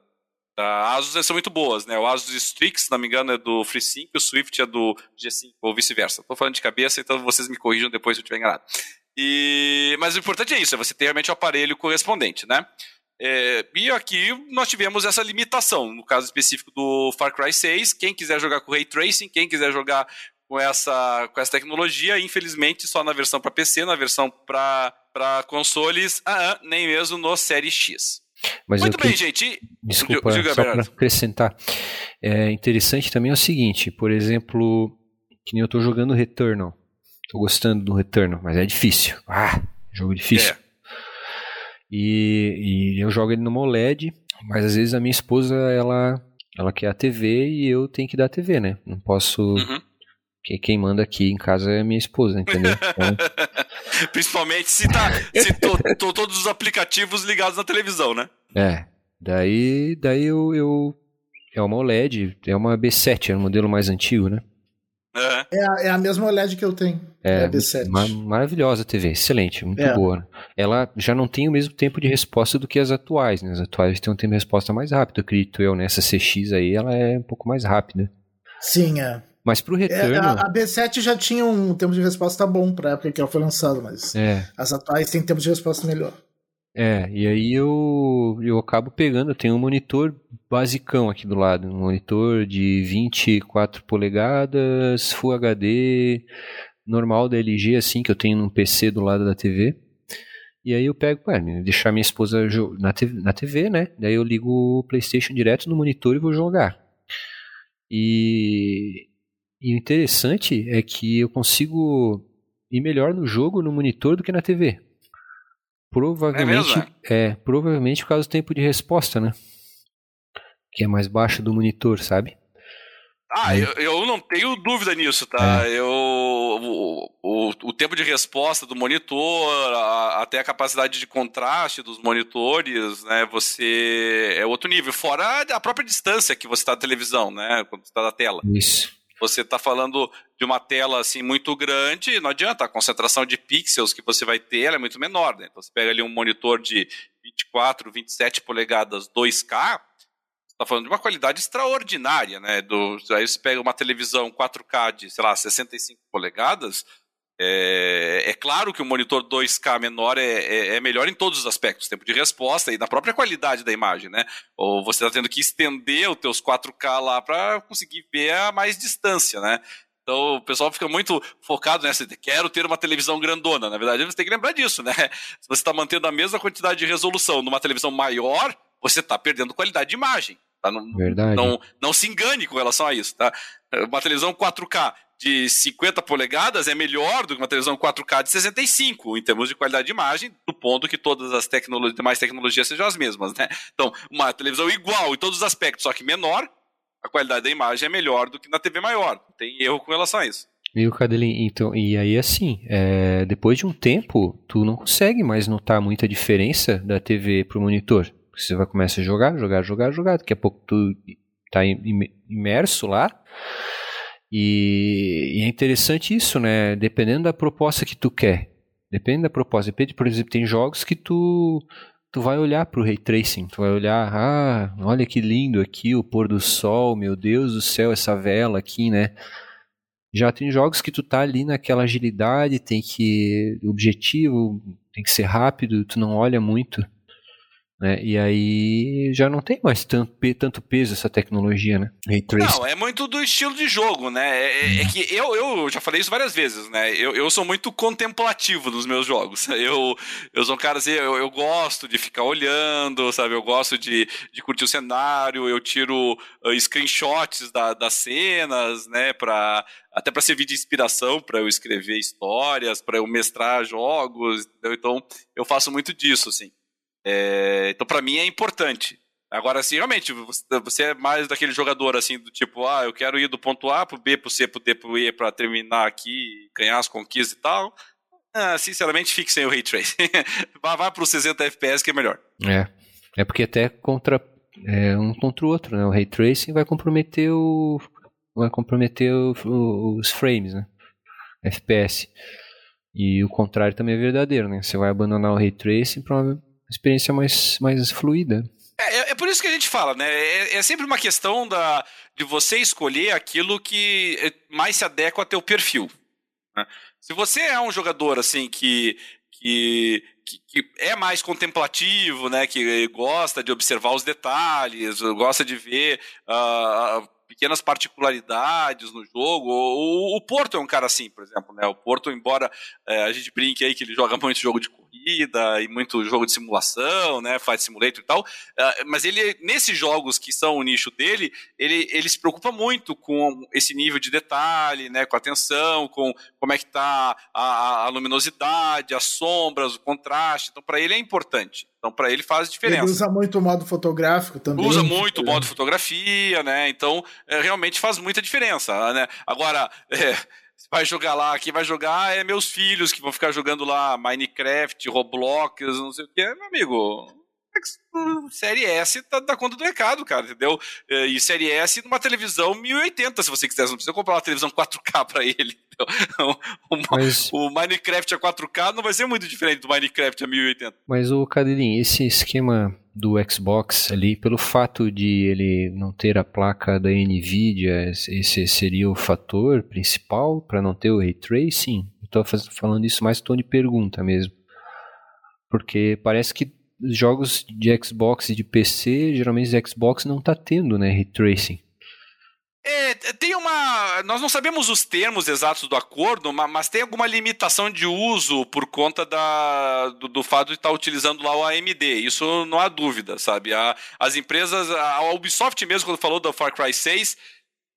S1: da Asus, são muito boas, né? O Asus Strix, se não me engano, é do FreeSync o Swift é do G5, ou vice-versa. Tô falando de cabeça, então vocês me corrijam depois se eu estiver enganado. E, mas o importante é isso, é você ter realmente o aparelho correspondente, né? É, e aqui nós tivemos essa limitação, no caso específico do Far Cry 6, quem quiser jogar com Ray Tracing, quem quiser jogar com essa, com essa tecnologia, infelizmente só na versão para PC, na versão para consoles, ah, ah, nem mesmo no Série X.
S2: Mas
S1: Muito
S2: eu
S1: bem,
S2: que-
S1: gente.
S2: Desculpa,
S1: Diga,
S2: só para acrescentar. É interessante também é o seguinte, por exemplo, que nem eu tô jogando Returnal. Tô gostando do Returnal, mas é difícil. Ah, jogo difícil.
S1: É.
S2: E, e eu jogo ele numa OLED, mas às vezes a minha esposa, ela, ela quer a TV e eu tenho que dar a TV, né? Não posso...
S1: Uhum.
S2: Que Quem manda aqui em casa é a minha esposa, entendeu? Então,
S1: Principalmente se, tá, se to- to- todos os aplicativos ligados na televisão, né?
S2: é, daí, daí eu, eu... É uma OLED, é uma B7, é um modelo mais antigo, né?
S1: É.
S3: É a, é a mesma OLED que eu tenho. É, a B7.
S2: ma- maravilhosa a TV, excelente, muito
S3: É.
S2: boa. Ela já não tem o mesmo tempo de resposta do que as atuais, né? As atuais têm um tempo de resposta mais rápido, acredito eu, né? Essa CX aí, ela é um pouco mais rápida.
S3: Sim, é.
S2: Mas pro
S3: É,
S2: retorno...
S3: a, a B7 já tinha um tempo de resposta bom pra época que ela foi lançada, mas
S2: É,
S3: as atuais têm tempo de resposta melhor.
S2: é, e aí eu, eu acabo pegando, eu tenho um monitor basicão aqui do lado, um monitor de 24 polegadas, Full HD, normal da LG, assim, que eu tenho num PC do lado da TV. E aí eu pego, ué, deixar minha esposa na TV, na TV, né? Daí eu ligo o PlayStation direto no monitor e vou jogar. E, e o interessante é que eu consigo ir melhor no jogo no monitor do que na TV. Provavelmente
S1: mesmo,
S2: é, provavelmente por causa do tempo de resposta, né? Que é mais baixo do monitor, sabe?
S1: Ah,
S2: Aí-
S1: eu, eu não tenho dúvida nisso, tá? Eu, o, o, o tempo de resposta do monitor, a- até a capacidade de contraste dos monitores, né? Você é outro nível. Fora a própria distância que você está da televisão, né? Quando você está da tela.
S2: Isso.
S1: Você está falando de uma tela assim muito grande, não adianta, a concentração de pixels que você vai ter é muito menor, né? Então você pega ali um monitor de 24, 27 polegadas 2K, está falando de uma qualidade extraordinária, né? Do, aí você pega uma televisão 4K de, sei lá, 65 polegadas, é, é, claro que o monitor 2K menor é, é, é, melhor em todos os aspectos, tempo de resposta e na própria qualidade da imagem, né? Ou você está tendo que estender os teus 4K lá para conseguir ver a mais distância, né? Então o pessoal fica muito focado nessa, quero ter uma televisão grandona. Na verdade, você tem que lembrar disso, né? Se você está mantendo a mesma quantidade de resolução numa televisão maior, você está perdendo qualidade de imagem. Tá? Não,
S2: Verdade.
S1: Não, não se engane com relação a isso, tá? Uma televisão 4K de 50 polegadas é melhor do que uma televisão 4K de 65 em termos de qualidade de imagem, do ponto que todas as tecnologias, demais tecnologias sejam as mesmas, né? Então, uma televisão igual em todos os aspectos, só que menor, a qualidade da imagem é melhor do que na TV maior. Não tem erro com relação a isso.
S2: Viu, Cadelin? Então, e aí assim, é, depois de um tempo, tu não consegue mais notar muita diferença da TV pro monitor. Você vai começar a jogar, jogar, jogar, jogar. Daqui a pouco tu tá imerso lá. E, e, é interessante isso, né? Dependendo da proposta que tu quer. Depende da proposta. Depende, por exemplo, tem jogos que tu tu vai olhar para o ray tracing, tu vai olhar, ah, olha que lindo aqui o pôr do sol, meu Deus do céu, essa vela aqui, né? Já tem jogos que tu tá ali naquela agilidade, tem que objetivo tem que ser rápido, tu não olha muito. Né? E aí já não tem mais tanto, tanto peso essa tecnologia, né?
S1: Não, é muito do estilo de jogo, né? É, é, é, que eu, eu já falei isso várias vezes, né? Eu, eu sou muito contemplativo nos meus jogos. Eu, eu sou um cara assim, eu, eu gosto de ficar olhando, sabe? Eu gosto de, de curtir o cenário, eu tiro uh, screenshots da, das cenas, né? Pra, até para servir de inspiração para eu escrever histórias, para eu mestrar jogos. Então, eu faço muito disso, assim. É, então, para mim, é importante. Agora, assim, realmente, você é mais daquele jogador, assim, do tipo, ah, eu quero ir do ponto A pro B, pro C, pro D, pro E, pra terminar aqui, ganhar as conquistas e tal. Ah, sinceramente, fique sem o Ray Tracing. vá, vá pro 60 FPS que é melhor.
S2: É, é porque até contra é, um contra o outro, né? O Ray Tracing vai comprometer o... vai comprometer o, o, os frames, né? FPS. E o contrário também é verdadeiro, né? Você vai abandonar o Ray Tracing, provavelmente experiência mais, mais fluida.
S1: É, é, é, por isso que a gente fala, né? É, é, sempre uma questão da, de você escolher aquilo que é, mais se adequa ao teu perfil. Né? Se você é um jogador assim que, que, que, que, é mais contemplativo, né? Que gosta de observar os detalhes, gosta de ver uh, pequenas particularidades no jogo. O, o, Porto é um cara assim, por exemplo, né? O Porto, embora é, a gente brinque aí que ele joga muito jogo de corrida e muito jogo de simulação, né, Flight Simulator e tal, uh, mas ele, nesses jogos que são o nicho dele, ele, ele se preocupa muito com esse nível de detalhe, né, com a atenção, com como é que tá a, a luminosidade, as sombras, o contraste, então para ele é importante. Então, para ele faz diferença. Ele
S3: usa muito o modo fotográfico também.
S1: Usa muito o modo fotografia, né? Então, é, realmente faz muita diferença, né? Agora, é, vai jogar lá, quem vai jogar é meus filhos que vão ficar jogando lá Minecraft, Roblox, não sei o que. Meu amigo, Série S tá da conta do recado, cara, entendeu? É, e Série S numa televisão 1080, se você quiser. Você não precisa comprar uma televisão 4K pra ele. O, mas... o, Minecraft a 4K não vai ser muito diferente do Minecraft a 1080.
S2: Mas o Cadeirinho, esse esquema do Xbox ali, pelo fato de ele não ter a placa da Nvidia, esse seria o fator principal para não ter o Ray Tracing? Estou falando isso mais tom de pergunta mesmo. Porque parece que jogos de Xbox e de PC, geralmente o Xbox não está tendo, né, ray tracing.
S1: É, tem uma. Nós não sabemos os termos exatos do acordo, mas tem alguma limitação de uso por conta da, do, do fato de estar tá utilizando lá o AMD. Isso não há dúvida, sabe? A, as empresas. A Ubisoft mesmo, quando falou do Far Cry 6,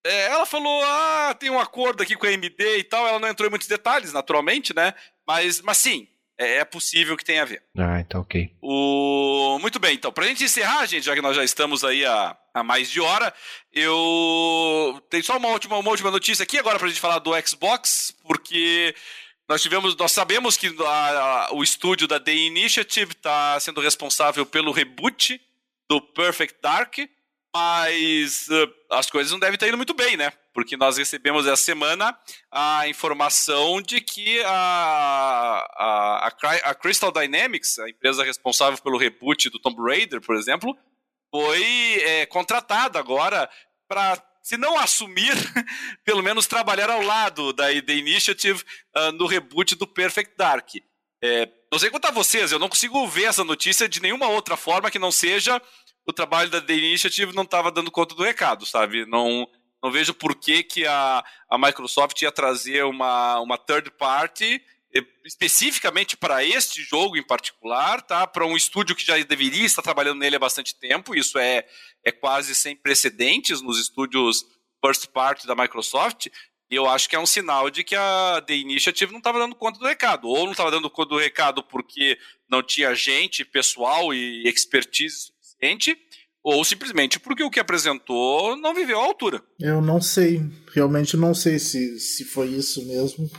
S1: é, ela falou: ah, tem um acordo aqui com a AMD e tal. Ela não entrou em muitos detalhes, naturalmente, né? Mas, mas sim, é, é possível que tenha a ver.
S2: Ah, então ok.
S1: O... Muito bem, então, pra gente encerrar, gente, já que nós já estamos aí a, a mais de hora, eu tenho só uma última, uma última notícia aqui agora pra gente falar do Xbox, porque nós tivemos, nós sabemos que a, a, o estúdio da The Initiative está sendo responsável pelo reboot do Perfect Dark, mas uh, as coisas não devem estar indo muito bem, né? Porque nós recebemos essa semana a informação de que a, a, a, Crystal Dynamics, a empresa responsável pelo reboot do Tomb Raider, por exemplo, foi é, contratada agora para se não assumir, pelo menos trabalhar ao lado da The Initiative uh, no reboot do Perfect Dark. É, não sei quanto a vocês, eu não consigo ver essa notícia de nenhuma outra forma que não seja o trabalho da The Initiative não estava dando conta do recado, sabe? Não, não vejo por que, que a, a Microsoft ia trazer uma, uma third party especificamente para este jogo em particular, tá? Para um estúdio que já deveria estar trabalhando nele há bastante tempo, isso é, é quase sem precedentes nos estúdios first party da Microsoft. E eu acho que é um sinal de que a The Initiative não estava dando conta do recado. Ou não estava dando conta do recado porque não tinha gente, pessoal e expertise suficiente, ou simplesmente porque o que apresentou não viveu à altura.
S3: Eu não sei. Realmente não sei se, se foi isso mesmo.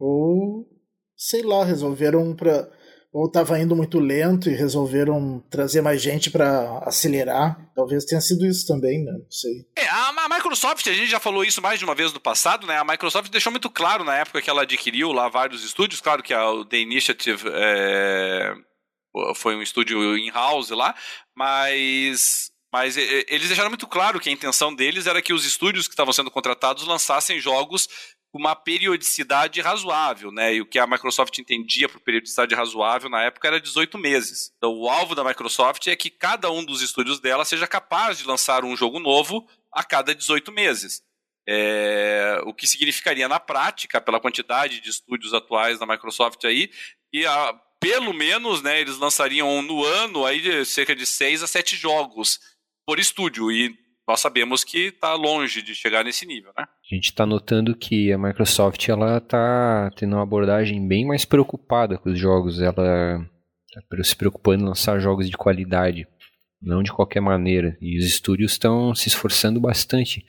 S3: Ou, sei lá, resolveram para ou estava indo muito lento e resolveram trazer mais gente para acelerar. Talvez tenha sido isso também, né? Não sei.
S1: É, a Microsoft, a gente já falou isso mais de uma vez no passado, né? A Microsoft deixou muito claro na época que ela adquiriu lá vários estúdios, claro que a The Initiative é, foi um estúdio in-house lá, mas mas eles deixaram muito claro que a intenção deles era que os estúdios que estavam sendo contratados lançassem jogos uma periodicidade razoável, né? E o que a Microsoft entendia por periodicidade razoável na época era 18 meses. Então, o alvo da Microsoft é que cada um dos estúdios dela seja capaz de lançar um jogo novo a cada 18 meses. É, o que significaria na prática, pela quantidade de estúdios atuais da Microsoft aí, e a, pelo menos, né, eles lançariam no ano aí cerca de 6 a 7 jogos por estúdio. E nós sabemos que está longe de chegar nesse nível, né?
S2: A gente está notando que a Microsoft ela está tendo uma abordagem bem mais preocupada com os jogos. Ela está se preocupando em lançar jogos de qualidade, não de qualquer maneira. E os estúdios estão se esforçando bastante.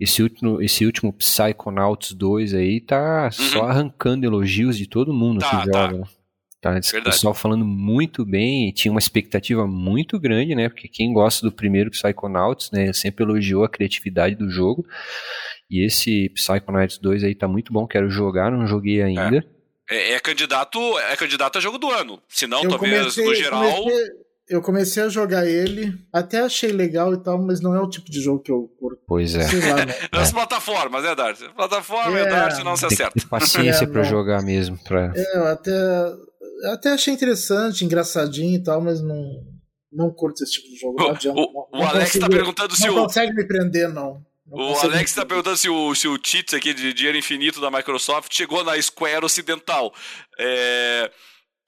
S2: Esse último, esse último Psychonauts 2 aí tá uhum. só arrancando elogios de todo mundo tá, que joga. Tá. Tá, o pessoal falando muito bem, tinha uma expectativa muito grande, né? Porque quem gosta do primeiro Psychonauts, né, sempre elogiou a criatividade do jogo. E esse Psychonauts 2 aí tá muito bom, quero jogar, não joguei ainda.
S1: É, é, é candidato, é candidato a jogo do ano. Se não, talvez comecei, no geral.
S3: Comecei, eu comecei a jogar ele, até achei legal e tal, mas não é o tipo de jogo que eu curto.
S2: Pois é. Sei
S1: lá, né? Nas é. plataformas, né, Darcy? Plataforma é, é Darcy não se acerta. Tem
S2: paciência é, pra jogar mesmo. Pra...
S3: É, eu até eu até achei interessante, engraçadinho e tal, mas não, não curto esse tipo de jogo. Não adianta,
S1: o, não, o Alex está perguntando se
S3: não o. Não consegue me prender, não.
S1: não o Alex está perguntando se o, se o cheat aqui de dinheiro infinito da Microsoft chegou na Square Ocidental. É,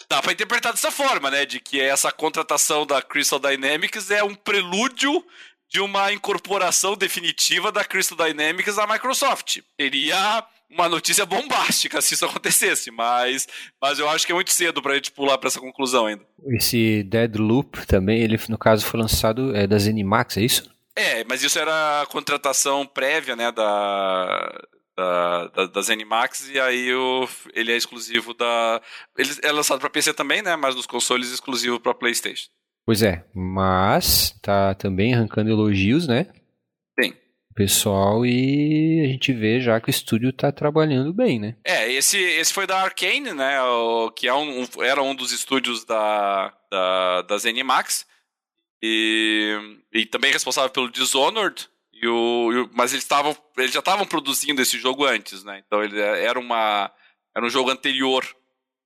S1: dá para interpretar dessa forma, né? De que essa contratação da Crystal Dynamics é um prelúdio de uma incorporação definitiva da Crystal Dynamics à Microsoft. Seria uma notícia bombástica se isso acontecesse, mas, mas eu acho que é muito cedo pra gente pular para essa conclusão ainda.
S2: Esse Deadloop também, ele no caso foi lançado é, da Zenimax, é isso?
S1: É, mas isso era a contratação prévia, né, da, da, da, da Zenimax, e aí o, ele é exclusivo da... Ele é lançado para PC também, né, mas nos consoles exclusivo para Playstation.
S2: Pois é, mas tá também arrancando elogios, né? Pessoal e a gente vê já que o estúdio está trabalhando bem, né?
S1: É, esse, esse foi da Arkane, né? O, que é um, era um dos estúdios da, da, da ZeniMax e, e também responsável pelo Dishonored. E o, e o mas eles, estavam eles já estavam produzindo esse jogo antes, né? Então ele era, uma, era um jogo anterior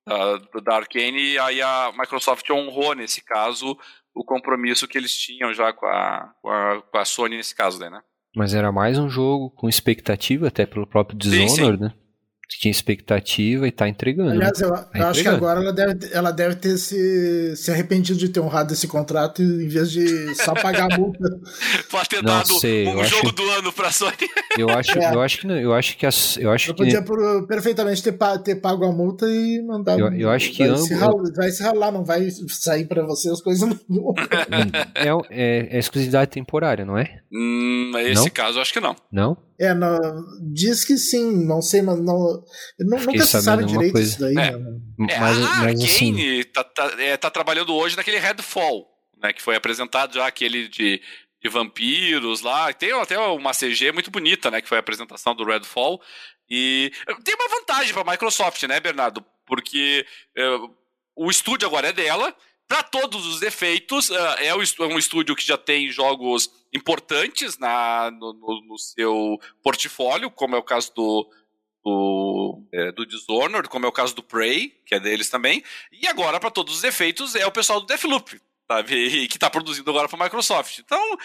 S1: da, da Arkane e aí a Microsoft honrou, nesse caso, o compromisso que eles tinham já com a, com a, com a Sony nesse caso, né?
S2: Mas era mais um jogo com expectativa, até pelo próprio Dishonored, né? Tinha expectativa e tá entregando.
S3: Aliás, eu, tá eu acho que agora ela deve, ela deve ter se, se arrependido de ter honrado esse contrato em vez de só pagar a multa.
S1: Pode ter não dado sei, um jogo acho, do ano pra Sony.
S2: Eu acho, é. eu acho que não, eu acho que as, eu acho
S3: eu
S2: que
S3: podia por, perfeitamente ter, ter pago a multa e mandado.
S2: Eu, eu acho que vai,
S3: ambos, se ralar, vai se ralar, não vai sair para você as coisas
S2: não. é, é, é exclusividade temporária, não é?
S1: Hum, nesse não? caso, acho que não.
S2: Não?
S3: É, no, diz que sim, não sei, mas não, não nunca se sabe direito coisa. isso daí.
S1: É, né? é, mas, a mas, assim... tá, tá, é, tá, trabalhando hoje naquele Redfall, né, que foi apresentado já aquele de, de vampiros lá. Tem até uma CG muito bonita, né? Que foi a apresentação do Redfall. E tem uma vantagem para a Microsoft, né, Bernardo? Porque uh, o estúdio agora é dela. Para todos os efeitos, uh, é um estúdio que já tem jogos importantes na, no, no, no seu portfólio, como é o caso do, do, é, do Dishonored, como é o caso do Prey, que é deles também. E agora, para todos os efeitos, é o pessoal do Deathloop, sabe? Que está produzindo agora para a Microsoft. Então,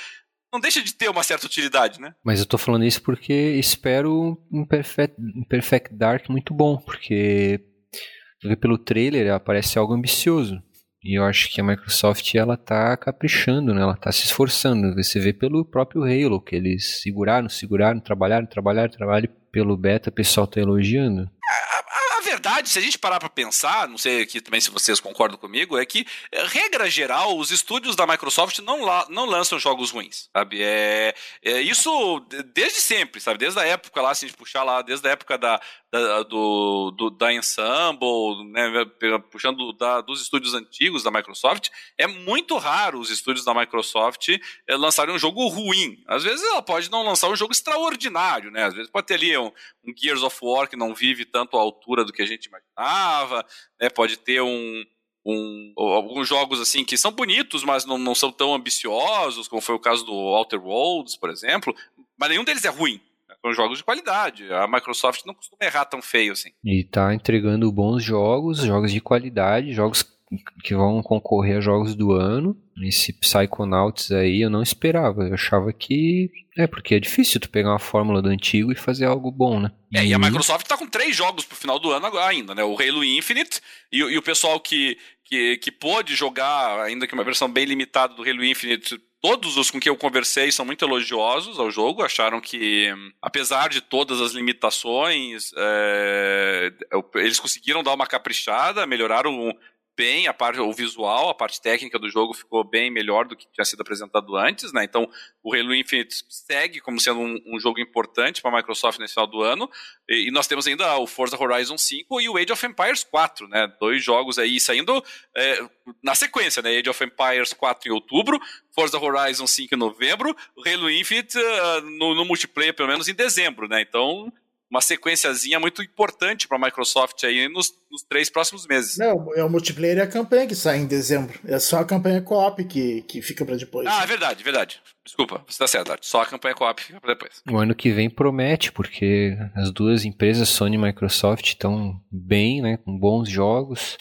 S1: não deixa de ter uma certa utilidade, né?
S2: Mas eu tô falando isso porque espero um Perfect, um Perfect Dark muito bom, porque pelo trailer parece algo ambicioso. E eu acho que a Microsoft ela tá caprichando, né? Ela tá se esforçando. Você vê pelo próprio Halo que eles seguraram, seguraram, trabalharam, trabalharam, trabalharam pelo beta, o pessoal tá elogiando
S1: verdade, se a gente parar para pensar, não sei aqui também se vocês concordam comigo, é que, eh, regra geral, os estúdios da Microsoft não, la não lançam jogos ruins, sabe? É, é, isso desde sempre, sabe? Desde a época lá, se a gente puxar lá, desde a época da, da, do, do, da Ensemble, né, puxando da, dos estúdios antigos da Microsoft, é muito raro os estúdios da Microsoft é, lançarem um jogo ruim. Às vezes ela pode não lançar um jogo extraordinário, né? Às vezes pode ter ali um, um Gears of War que não vive tanto à altura do que a gente imaginava, né? Pode ter um, um, alguns jogos assim que são bonitos, mas não, não são tão ambiciosos, como foi o caso do Outer Worlds, por exemplo, mas nenhum deles é ruim. São jogos de qualidade. A Microsoft não costuma errar tão feio assim.
S2: E tá entregando bons jogos, jogos de qualidade, jogos que vão concorrer a jogos do ano. Esse Psychonauts aí eu não esperava. Eu achava que. É, porque é difícil tu pegar uma fórmula do antigo e fazer algo bom, né?
S1: É, e a Microsoft tá com três jogos pro final do ano ainda, né? O Halo Infinite e, e o pessoal que, que, que pôde jogar, ainda que uma versão bem limitada do Halo Infinite, todos os com quem eu conversei são muito elogiosos ao jogo, acharam que, apesar de todas as limitações, é, eles conseguiram dar uma caprichada, melhoraram bem a parte, o visual, a parte técnica do jogo ficou bem melhor do que tinha sido apresentado antes, né? Então, o Halo Infinite segue como sendo um, um jogo importante para a Microsoft nesse final do ano. E, e, nós temos ainda o Forza Horizon 5 e o Age of Empires 4, né? Dois jogos aí saindo é, na sequência, né? Age of Empires 4 em outubro, Forza Horizon 5 em novembro, o Halo Infinite uh, no, no multiplayer pelo menos em dezembro, né? Então, uma sequenciazinha muito importante para a Microsoft aí nos, nos, três próximos meses.
S3: Não, é o multiplayer e a campanha que sai em dezembro. É só a campanha co-op que, que fica para depois.
S1: Ah, é verdade, verdade. Desculpa, você está certo. Só a campanha co-op fica para depois.
S2: O ano que vem promete, porque as duas empresas, Sony e Microsoft, estão bem, né, com bons jogos.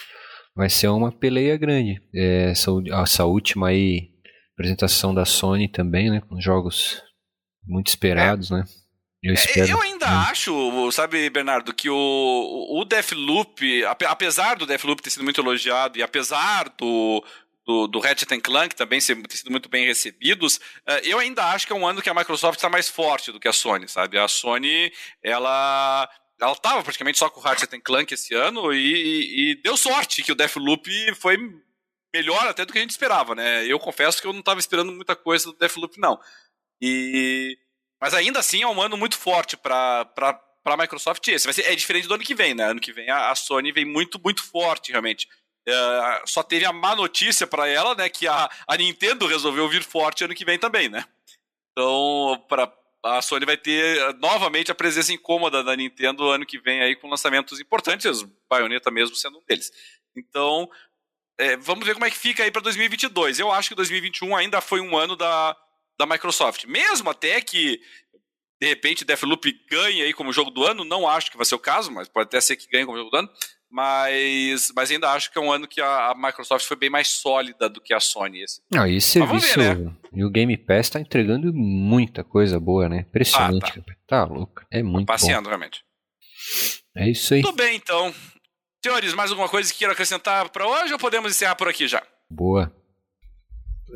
S2: Vai ser uma peleia grande. É, essa, essa última aí, apresentação da Sony também, né, com jogos muito esperados, é. né?
S1: Eu, é, espero... eu ainda hum. acho, sabe, Bernardo, que o, o Deathloop, apesar do Deathloop ter sido muito elogiado e apesar do, do, do Ratchet Clank também ter sido muito bem recebidos, eh, eu ainda acho que é um ano que a Microsoft está mais forte do que a Sony, sabe? A Sony, ela ela estava praticamente só com o Ratchet Clank esse ano e, e, deu sorte que o Deathloop foi melhor até do que a gente esperava, né? Eu confesso que eu não estava esperando muita coisa do Deathloop, não. E mas ainda assim é um ano muito forte para a Microsoft esse. Vai ser, é diferente do ano que vem, né? Ano que vem a, a Sony vem muito, muito forte, realmente. É, só teve a má notícia para ela, né? Que a, a Nintendo resolveu vir forte ano que vem também, né? Então, para a Sony vai ter novamente a presença incômoda da Nintendo ano que vem aí com lançamentos importantes, Bayonetta mesmo sendo um deles. Então, é, vamos ver como é que fica aí para 2022. Eu acho que 2021 ainda foi um ano da, da Microsoft. Mesmo até que, de repente, Deathloop ganhe aí como jogo do ano, não acho que vai ser o caso, mas pode até ser que ganhe como jogo do ano. Mas, mas ainda acho que é um ano que a, a Microsoft foi bem mais sólida do que a Sony. Esse.
S2: Não, e esse serviço, ver, né? e o Game Pass está entregando muita coisa boa, né? Impressionante. Ah, tá. tá louco, é muito tá
S1: passeando,
S2: bom.
S1: realmente.
S2: É isso aí.
S1: Tudo bem, então. Senhores, mais alguma coisa que queiram acrescentar para hoje ou podemos encerrar por aqui já?
S2: Boa.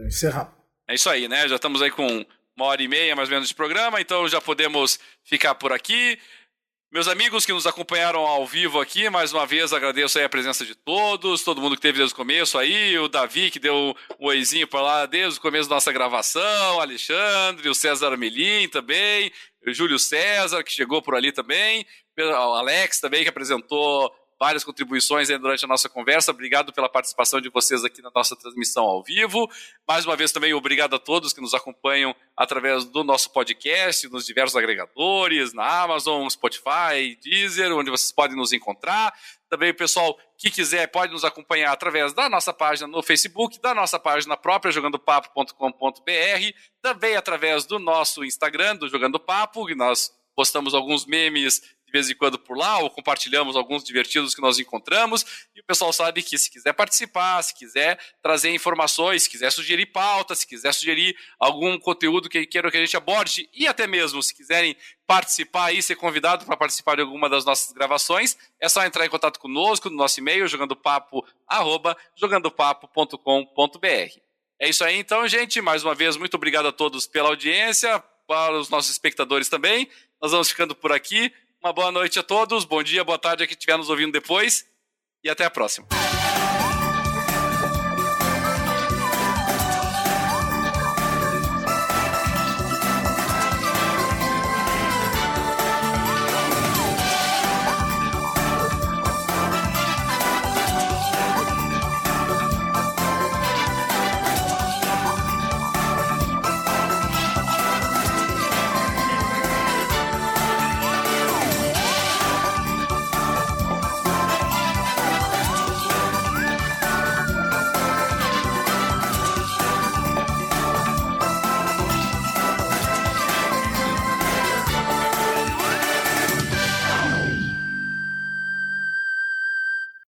S3: Encerrar.
S1: É isso aí, né? Já estamos aí com uma hora e meia mais ou menos de programa, então já podemos ficar por aqui. Meus amigos que nos acompanharam ao vivo aqui, mais uma vez agradeço aí a presença de todos, todo mundo que teve desde o começo aí, o Davi que deu um oizinho para lá desde o começo da nossa gravação, o Alexandre, o César Melim também, o Júlio César que chegou por ali também, o Alex também que apresentou várias contribuições durante a nossa conversa. Obrigado pela participação de vocês aqui na nossa transmissão ao vivo. Mais uma vez também obrigado a todos que nos acompanham através do nosso podcast, nos diversos agregadores, na Amazon, Spotify, Deezer, onde vocês podem nos encontrar. Também o pessoal que quiser pode nos acompanhar através da nossa página no Facebook, da nossa página própria, jogandopapo.com.br, também através do nosso Instagram, do Jogando Papo, que nós postamos alguns memes de vez em quando por lá, ou compartilhamos alguns divertidos que nós encontramos. E o pessoal sabe que se quiser participar, se quiser trazer informações, se quiser sugerir pauta, se quiser sugerir algum conteúdo que queiram que a gente aborde, e até mesmo se quiserem participar e ser convidado para participar de alguma das nossas gravações, é só entrar em contato conosco no nosso e-mail, jogandopapo.com.br. É isso aí então, gente. Mais uma vez, muito obrigado a todos pela audiência, para os nossos espectadores também. Nós vamos ficando por aqui. Uma boa noite a todos, bom dia, boa tarde a quem estiver nos ouvindo depois e até a próxima.